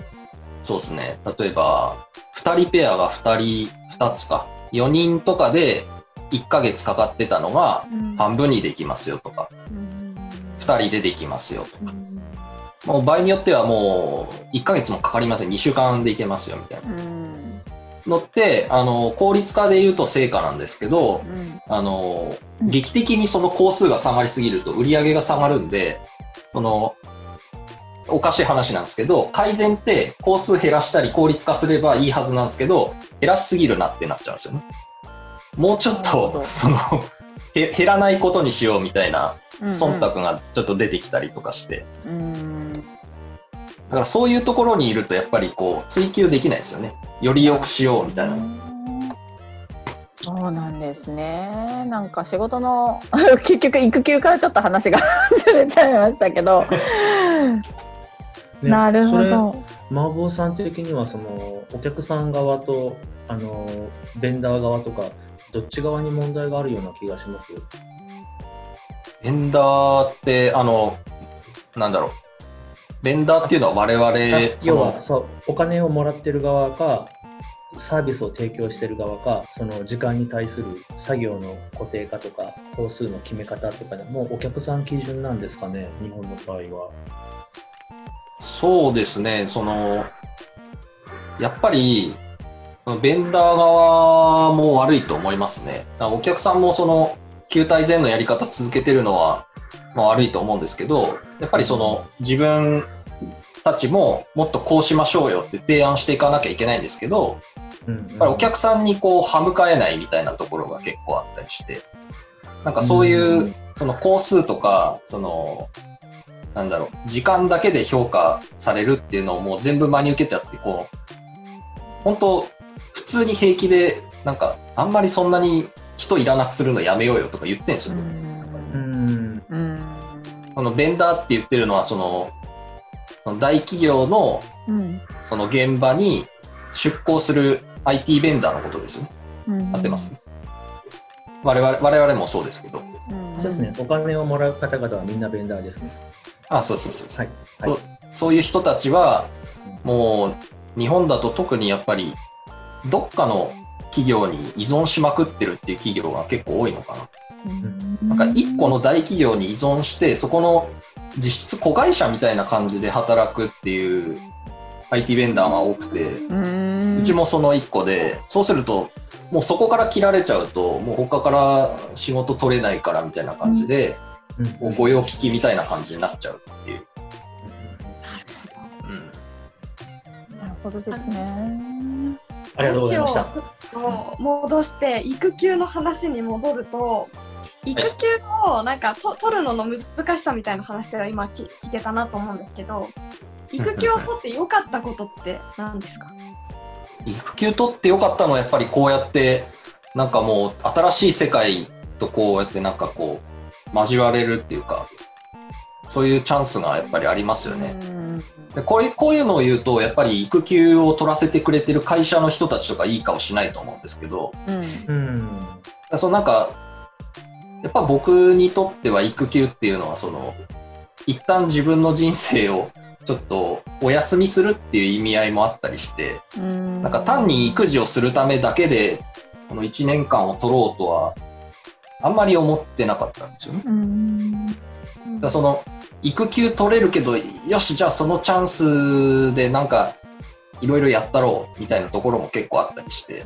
C: そうですね、例えば、2人ペアが2人、2つか、4人とかで1ヶ月かかってたのが、
B: うん。
C: 半分にできますよとか、
B: うん。
C: 2人でできますよとか、
B: うん
C: もう場合によってはもう1ヶ月もかかりません、2週間でいけますよみたいな。
B: うん。
C: のって、あの、効率化で言うと成果なんですけど、あの、
B: うん
C: 劇的にその工数が下がりすぎると売り上げが下がるんで、その、おかしい話なんですけど、改善って工数減らしたり効率化すればいいはずなんですけど、減らしすぎるなってなっちゃうんですよね。もうちょっと、その、へ減らないことにしようみたいな
B: うん。
C: 忖度がちょっと出てきたりとかして、
B: うん
C: だからそういうところにいるとやっぱりこう追求できないですよね。より良くしようみたいな。
B: そうなんですね。なんか仕事の *laughs* 結局育休からちょっと話がずれちゃいましたけど、
D: ね
B: なるほど。
D: 麻婆さん的にはそのお客さん側とあのベンダー側とかどっち側に問題があるような気がします
C: ベンダーって、あの、なんだろう。ベンダーっていうのは我々、そ
D: 要は
C: の、
D: そうお金をもらってる側かサービスを提供してる側かその時間に対する作業の固定化とか工数の決め方とかでもお客さん基準なんですかね日本の場合は。
C: そうですね、その、やっぱり、ベンダー側も悪いと思いますね。お客さんもその、球体前のやり方続けてるのは、まあ、悪いと思うんですけど、やっぱりその、自分たちももっとこうしましょうよって提案していかなきゃいけないんですけど、
D: うん
C: やっぱりお客さんにこう、歯向かえないみたいなところが結構あったりして、なんかそういう、
D: うん
C: その工数とか、その、なんだろう、時間だけで評価されるっていうのをもう全部真に受けちゃって、こう、本当普通に平気で、なんか、あんまりそんなに人いらなくするのやめようよとか言ってんですよ。
D: うん
B: うん。
C: このベンダーって言ってるのは、その、その大企業の
B: うん。
C: その現場に出向する IT ベンダーのことですよね。
B: うん。
C: 合ってます我々我々もそうですけど。
B: うん。
D: そうですね。お金をもらう方々はみんなベンダーですね。
C: あ、そうそうそうそう。
D: はい。
C: そうそういう人たちは、もう日本だと特にやっぱりどっかの企業に依存しまくってるっていう企業が結構多いのかな。なんか一個の大企業に依存して、そこの実質子会社みたいな感じで働くっていう IT ベンダーが多くて、
B: う
C: ちもその一個で、そうすると、もうそこから切られちゃうと、もう他から仕事取れないからみたいな感じで、
D: うん
C: もう御用聞きみたいな感じになっちゃうっていう。うん
B: なるほどですね。
D: ありがとうございました。
A: 話をちょっと戻して育休の話に戻ると育休をなんかと取るのの難しさみたいな話は今き聞けたなと思うんですけど育休を取って良かったことって何ですか？
C: 育休取ってよかったのはやっぱりこうやってなんかもう新しい世界とこうやってなんかこう交われるっていうかそういうチャンスがやっぱりありますよね。でこういうこういうのを言うとやっぱり育休を取らせてくれてる会社の人たちとかいい顔しないと思うんですけど
B: うん
D: うん。
C: そのなんかやっぱ僕にとっては育休っていうのはその一旦自分の人生をちょっとお休みするっていう意味合いもあったりして
B: うん。
C: なんか単に育児をするためだけでこの1年間を取ろうとはあんまり思ってなかったんですよね。
B: うん。
C: だその育休取れるけどよしじゃあそのチャンスでなんかいろいろやったろうみたいなところも結構あったりして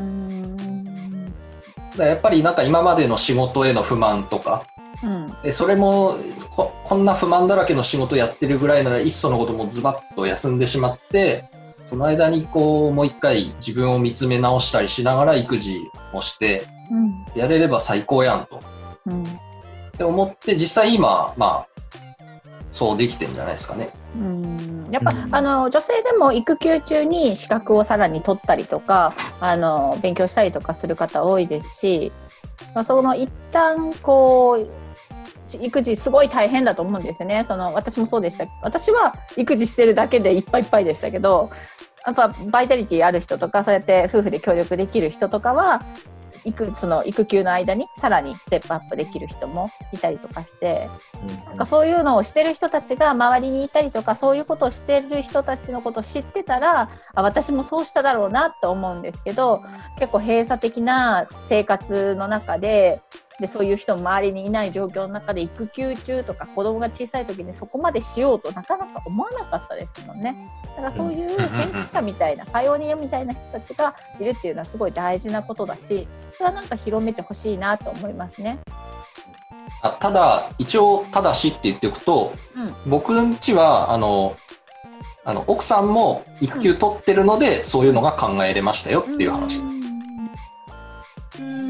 C: らやっぱりなんか今までの仕事への不満とか
B: うん。
C: でそれもここんな不満だらけの仕事やってるぐらいならいっそのこともズバッと休んでしまってその間にこうもう一回自分を見つめ直したりしながら育児もして
B: うん。
C: やれれば最高やんと。
B: うん。
C: って思って実際今まあそうできてんじゃないですかね。
B: うん。やっぱ、
D: うん。
B: あの女性でも育休中に資格をさらに取ったりとかあの勉強したりとかする方多いですし、まあ、その一旦こう育児すごい大変だと思うんですよね。その私もそうでした。私は育児してるだけでいっぱいいっぱいでしたけどやっぱバイタリティある人とかそうやって夫婦で協力できる人とかは育その育休の間にさらにステップアップできる人もいたりとかしてなんかそういうのをしてる人たちが周りにいたりとかそういうことをしてる人たちのことを知ってたらあ私もそうしただろうなって思うんですけど結構閉鎖的な生活の中ででそういう人も周りにいない状況の中で育休中とか子供が小さい時にそこまでしようとなかなか思わなかったですもんね。だからそういう先駆者みたいなパイオニアみたいな人たちがいるっていうのはすごい大事なことだしそれはなんか広めてほしいなと思いますね。
C: あただ一応ただしって言っておくと、
B: うん
C: 僕んちはあのあの奥さんも育休取ってるので、そういうのが考えれましたよっていう話です。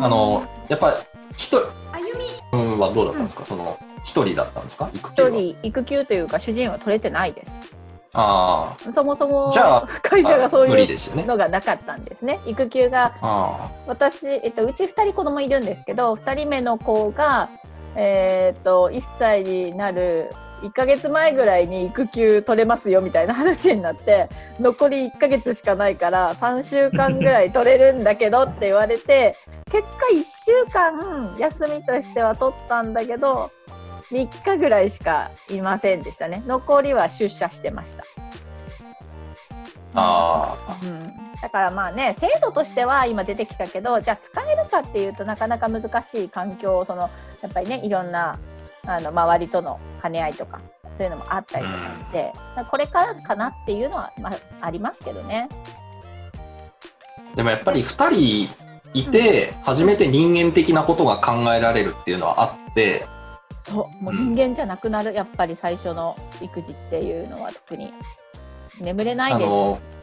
C: あのやっぱ一人。
A: 歩み。
C: うんはどうだったんですか、その一人だったんですか？育休
B: 一
C: は
B: 人育休というか主人は取れてないです。
C: あ
B: そもそも
C: じゃあ *laughs*
B: 会社がそういうのがなかったんですね。育休が。
C: あ
B: 私、えっと、うち2人子供いるんですけど2人目の子が、えーっと1歳になる1ヶ月前ぐらいに育休取れますよみたいな話になって残り1ヶ月しかないから3週間ぐらい取れるんだけどって言われて結果1週間休みとしては取ったんだけど3日ぐらいしかいませんでしたね。残りは出社してました。
C: あ
B: うん、だからまあね制度としては今出てきたけどじゃあ使えるかっていうとなかなか難しい環境そのやっぱりねいろんなあの周りとの兼ね合いとかそういうのもあったりとかして、これからかなっていうのは、まあ、ありますけどね。
C: でもやっぱり二人いて初めて人間的なことが考えられるっていうのはあって
B: そうもう人間じゃなくなるやっぱり最初の育児っていうのは特に眠れないです。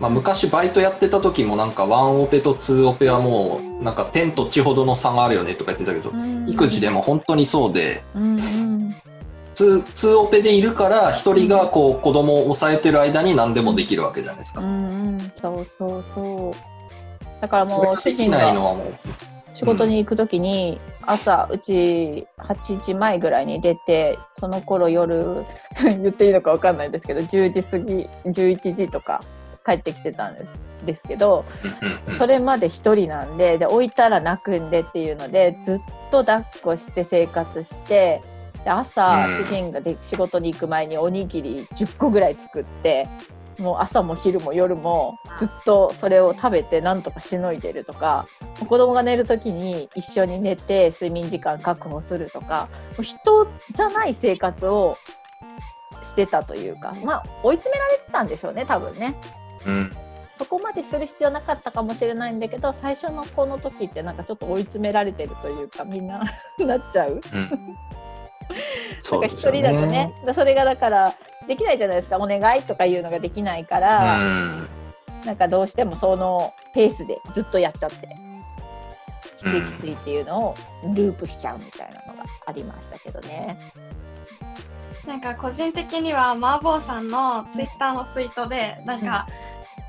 C: まあ、昔バイトやってた時もなんかワンオペとツーオペはもうなんか天と地ほどの差があるよねとか言ってたけど
B: うん。
C: 育児でも本当にそうで
B: うんうん
C: ツーツーオペでいるから一人がこう子供を抑えてる間に何でもできるわけじゃないですか。
B: うんうん。そうそうそう。だからもう主人が
C: ないのはもう
B: 仕事に行く時に朝うち8時前ぐらいに出てその頃夜 *laughs* 言っていいのか分かんないですけど10時過ぎ11時とか帰ってきてたんですですけどそれまで一人なんでで置いたら泣くんでっていうのでずっと抱っこして生活してで朝
C: うん
B: 主人がで仕事に行く前におにぎり10個ぐらい作ってもう朝も昼も夜もずっとそれを食べてなんとかしのいでるとか子供が寝る時に一緒に寝て睡眠時間確保するとかもう人じゃない生活をしてたというかまあ追い詰められてたんでしょうね多分ね。
C: うん
B: そこまでする必要なかったかもしれないんだけど最初の子の時ってなんかちょっと追い詰められてるというかみんな *laughs* なっちゃう。
C: うん
B: なんか一人だとね。だそれがだからできないじゃないですかお願いとかいうのができないから、
C: うん
B: なんかどうしてもそのペースでずっとやっちゃってきついきついっていうのをループしちゃうみたいなのがありましたけどね。
A: なんか個人的にはマーボーさんのツイッターのツイートでなんか、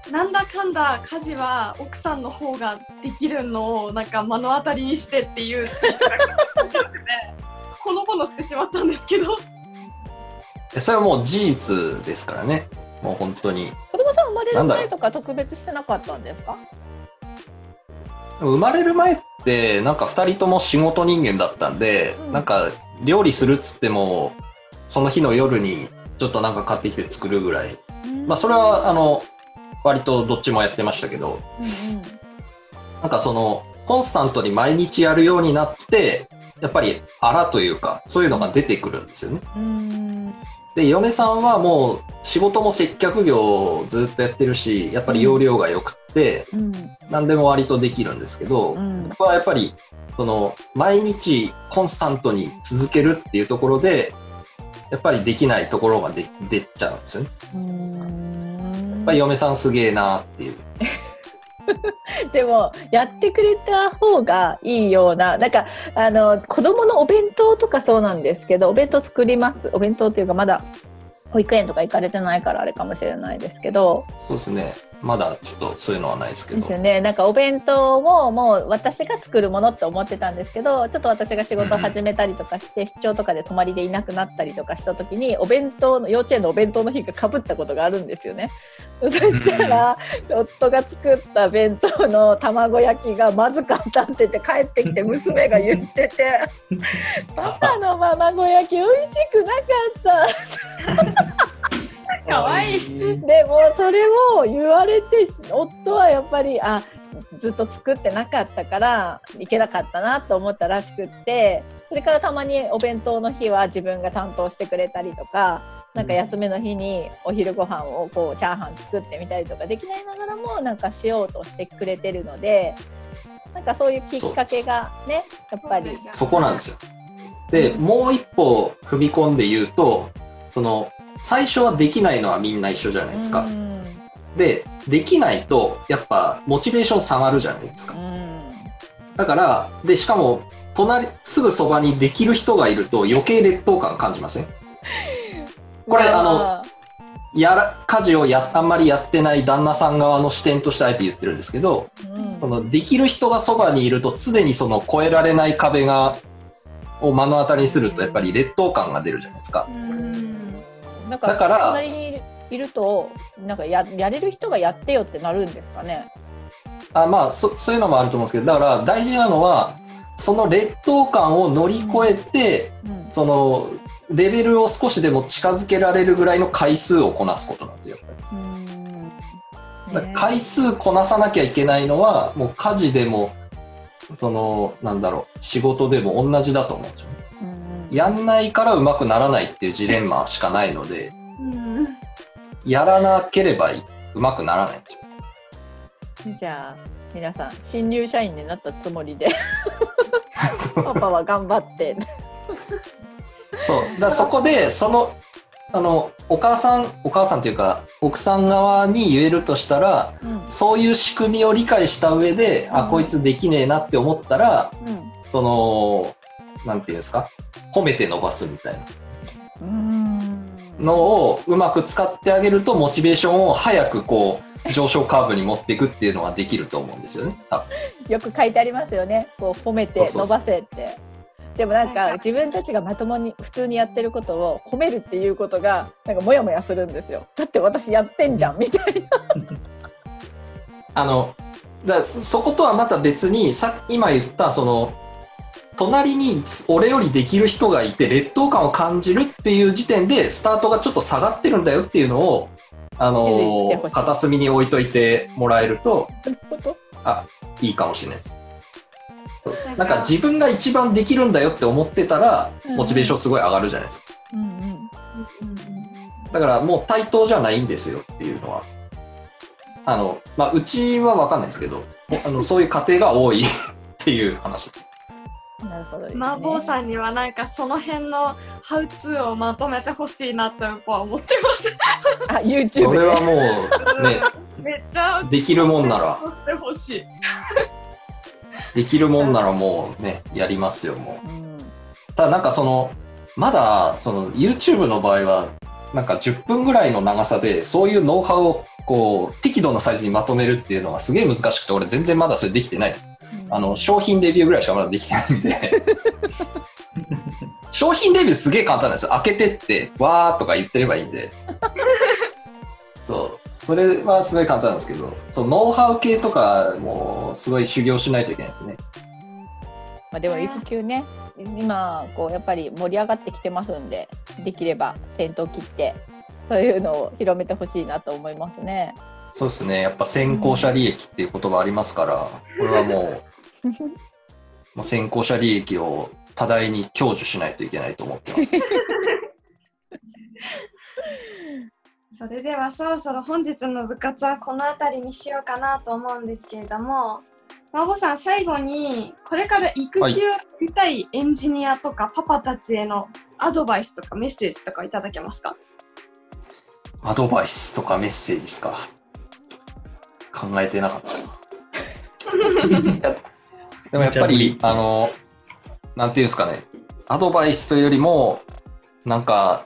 A: なんだかんだ家事は奥さんの方ができるのをなんか目の当たりにしてっていうツイートが面白くてほのぼのしてしまったんですけど。
C: それはもう事実ですからね。もう本当に。
B: 子供さん生まれる前とか特別してなかったんですか？
C: 生まれる前っって、なんか二人とも仕事人間だったんで、
B: うん。
C: なんか料理するっつっても、その日の夜にちょっとなんか買ってきて作るぐらい。まあそれは、あの、割とどっちもやってましたけど、なんかその、コンスタントに毎日やるようになって、やっぱりあらというか、そういうのが出てくるんですよね。で、嫁さんはもう仕事も接客業をずっとやってるし、やっぱり容量が良くって、
B: うん。
C: 何でも割とできるんですけど、
B: うん。
C: ここはやっぱり、その、毎日コンスタントに続けるっていうところで、やっぱりできないところがで出ちゃうんですよね。
B: うん
C: やっぱり嫁さんすげえなっていう。*laughs*
B: でもやってくれた方がいいようななんかあの子供のお弁当とかそうなんですけどお弁当作りますお弁当っていうかまだ保育園とか行かれてないからあれかもしれないですけど
C: そうですね。まだちょっとそういうのはないですけど
B: です。よねなんかお弁当ももう私が作るものって思ってたんですけどちょっと私が仕事を始めたりとかして、出張とかで泊まりでいなくなったりとかした時にお弁当の幼稚園のお弁当の日がかぶったことがあるんですよね。そしたら、夫が作った弁当の卵焼きがまずかったって言って帰ってきて娘が言ってて「*laughs* パパの卵焼き美味しくなかった」
A: かわいい。
B: でもそれを言われて夫はやっぱりあずっと作ってなかったからいけなかったなと思ったらしくってそれからたまにお弁当の日は自分が担当してくれたりとかなんか休みの日にお昼ご飯をこうチャーハン作ってみたりとかできないながらもなんかしようとしてくれてるのでなんかそういうきっかけがねやっぱり。
C: そこなんですよ。で、もう一歩踏み込んで言うと、その、最初はできないのはみんな一緒じゃないですか。
B: うん
C: で、できないと、やっぱ、モチベーション下がるじゃないですか。
B: うん
C: だから、で、しかも、隣、すぐそばにできる人がいると余計劣等感感じません？*laughs* これあのやら、家事をや、あんまりやってない旦那さん側の視点としてあえて言ってるんですけど、
B: うん
C: その、できる人がそばにいると常にその越えられない壁が、を目の当たりにするとやっぱり劣等感が出るじゃないですか。
B: なんか
C: だから
B: 隣にいるとなんかややれる人がやってよってなるんですかね？
C: あまあそ、そういうのもあると思うんですけど、だから大事なのは、その劣等感を乗り越えて、
B: うん
C: その、レベルを少しでも近づけられるぐらいの回数をこなすことなんですよ。
B: うん
C: だから回数こなさなきゃいけないのは、もう家事でも、その、なんだろう、仕事でも同じだと思うんですよね。
B: うん
C: やんないからうまくならないっていうジレンマしかないので、
A: うん
C: やらなければうまくならないんですよ。
B: じゃあ皆さん新入社員になったつもりで *laughs* パパは頑張って。
C: そう。だそこで、その、あの、お母さん、お母さんっていうか、奥さん側に言えるとしたら、
B: うん
C: そういう仕組みを理解した上で、あ、
B: うん
C: こいつできねえなって思ったら、
B: うん
C: その、なんていうんですか、褒めて伸ばすみたいな
B: うん
C: のをうまく使ってあげると、モチベーションを早くこう、上昇カーブに持っていくっていうのができると思うんですよね。
B: よく書いてありますよね。こう褒めて伸
C: そうそうそう
B: ばせって。でもなんか自分たちがまともに普通にやってることを褒めるっていうことがなんかモヤモヤするんですよ。だって私やってんじゃんみたいな。
C: あの、だそことはまた別に、さ今言った、その、隣に俺よりできる人がいて劣等感を感じるっていう時点でスタートがちょっと下がってるんだよっていうのを、あの片隅に置いといてもらえるとあいいかもしれないです。
A: なんか
C: 自分が一番できるんだよって思ってたら
B: うんうん
C: モチベーションすごい上がるじゃないですか。
B: うんうん
C: だからもう対等じゃないんですよっていうのは。あの、まあ、うちはわかんないですけど、あのそういう家庭が多いっていう話です。
B: なるほどですね。
A: 麻婆さんにはなんかその辺のハウツーをまとめてほしいなと僕は思ってます。
B: あ YouTube で。
C: それはもうね、*laughs*
A: めっちゃ
C: できるもんなら、
A: してほしい。
C: できるもんならもうね、やりますよ、もう。
B: うん
C: ただなんかその、まだ、その YouTube の場合は、なんか10分ぐらいの長さで、そういうノウハウをこう、適度なサイズにまとめるっていうのがすげえ難しくて、俺全然まだそれできてない。あの、商品レビューぐらいしかまだできてないんで。*laughs* 商品レビューすげえ簡単なんですよ。開けてって、わーとか言ってればいいんで。そう。それはすごい簡単なんですけど、そう、ノウハウ系とかもすごい修行しないといけないですね。
B: まあ、でも育休ね今こうやっぱり盛り上がってきてますんでできれば先頭切ってそういうのを広めてほしいなと思いますね。
C: そうですね。やっぱ先行者利益っていう言葉ありますから、これはもう、*laughs* もう先行者利益を多大に享受しないといけないと思ってます。*laughs*
A: それではそろそろ本日の部活はこの辺りにしようかなと思うんですけれども、まぼさん最後にこれから育休を取りたいエンジニアとかパパたちへのアドバイスとかメッセージとかいただけますか？
C: アドバイスとかメッセージですか？考えてなかった。*laughs* でもやっぱり、あの、なんていうんですかね、アドバイスというよりも、なんか、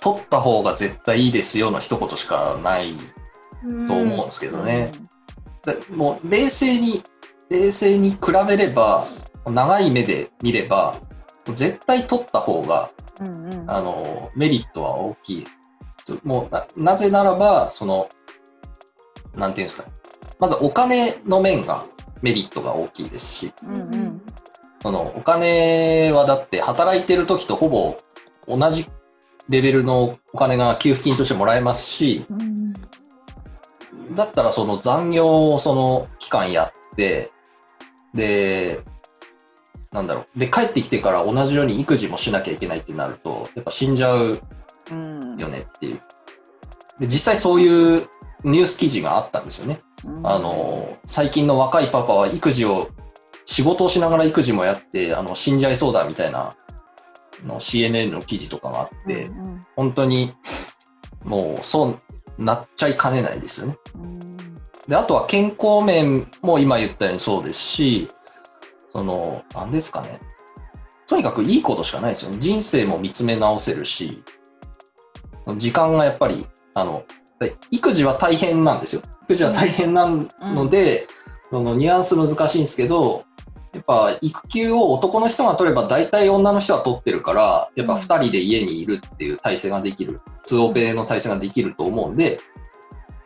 C: 取った方が絶対いいですよの一言しかないと思うんですけどね。でもう冷静に、冷静に比べれば、長い目で見れば、絶対取った方が、
B: うんうん。
C: あの、メリットは大きい。もうな、なぜならば、その、なんていうんですかね。まずお金の面がメリットが大きいですし、
B: うんうん
C: そのお金はだって働いてる時とほぼ同じレベルのお金が給付金としてもらえますし、
B: うん
C: だったらその残業をその期間やって、で、なんだろう。で、帰ってきてから同じように育児もしなきゃいけないってなると、やっぱ死んじゃう
B: うん
C: よねっていう。で、実際そういうニュース記事があったんですよね。あの、最近の若いパパは育児を、仕事をしながら育児もやって、あの、死んじゃいそうだみたいなの CNN の記事とかがあって、
B: うんうん
C: 本当にもうそうなっちゃいかねないですよね。で、あとは健康面も今言ったようにそうですし、その、なんですかね。とにかくいいことしかないですよね。人生も見つめ直せるし、時間がやっぱり、あの、で育児は大変なんですよ。育児は大変なので、そのニュアンス難しいんですけど、やっぱ育休を男の人が取れば大体女の人は取ってるから、やっぱ二人で家にいるっていう体制ができる、2オペの体制ができると思うんで、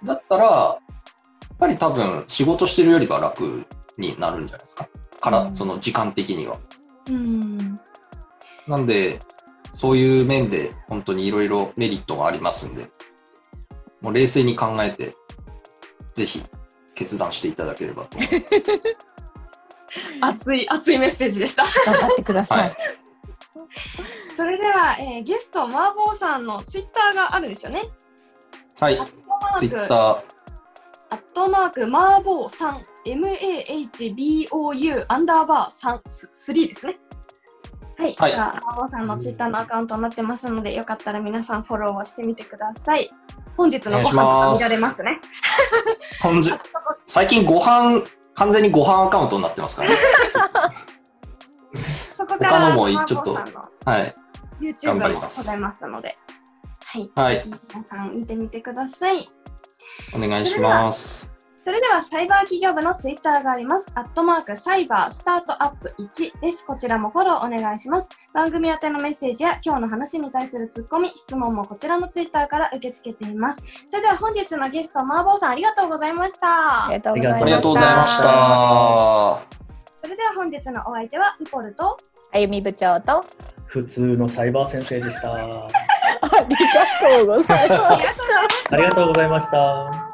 C: だったら、やっぱり多分仕事してるよりは楽になるんじゃないですか。から、
A: うん。
C: その時間的には。
A: うん。
C: なんで、そういう面で本当にいろいろメリットがありますんで、もう冷静に考えて、ぜひ決断していただければと思います。*laughs*
A: 熱い熱いメッセージでした。
B: 頑張ってください。
C: はい *laughs*
A: それでは、えーゲストマーボーさんのツイッターがあるんですよね。
C: はいツイ
A: ーク
C: ッター、
A: アットマークマーボーさん MAHBOU アンダーバー3 3ですね。はい、
C: はい
A: がさんのツイッターのアカウントになってますので、よかったら皆さんフォローをしてみてください。本日のご飯とか見られますね。
C: 本日最近ご飯、完全にご飯アカウントになってますからね。*laughs*
A: そこから
C: 他のもちょっとはい。
A: YouTube ございますので、はい、
C: はい
A: 皆さん見てみてください。
C: お願いします。
A: それではサイバー企業部のツイッターがあります。アットマークサイバースタートアップ1です。こちらもフォローお願いします。番組宛てのメッセージや今日の話に対するツッコミ、質問もこちらのツイッターから受け付けています。それでは本日のゲスト、マーボーさんありがとうございました
B: あ。りがとうございました。
C: ありがとうございました。
A: それでは本日のお相手は、ピポルと、
B: あゆみ部長と
D: 普通のサイバー先生で
B: した。
A: ありがとうございました
D: ありがとうございました。*laughs*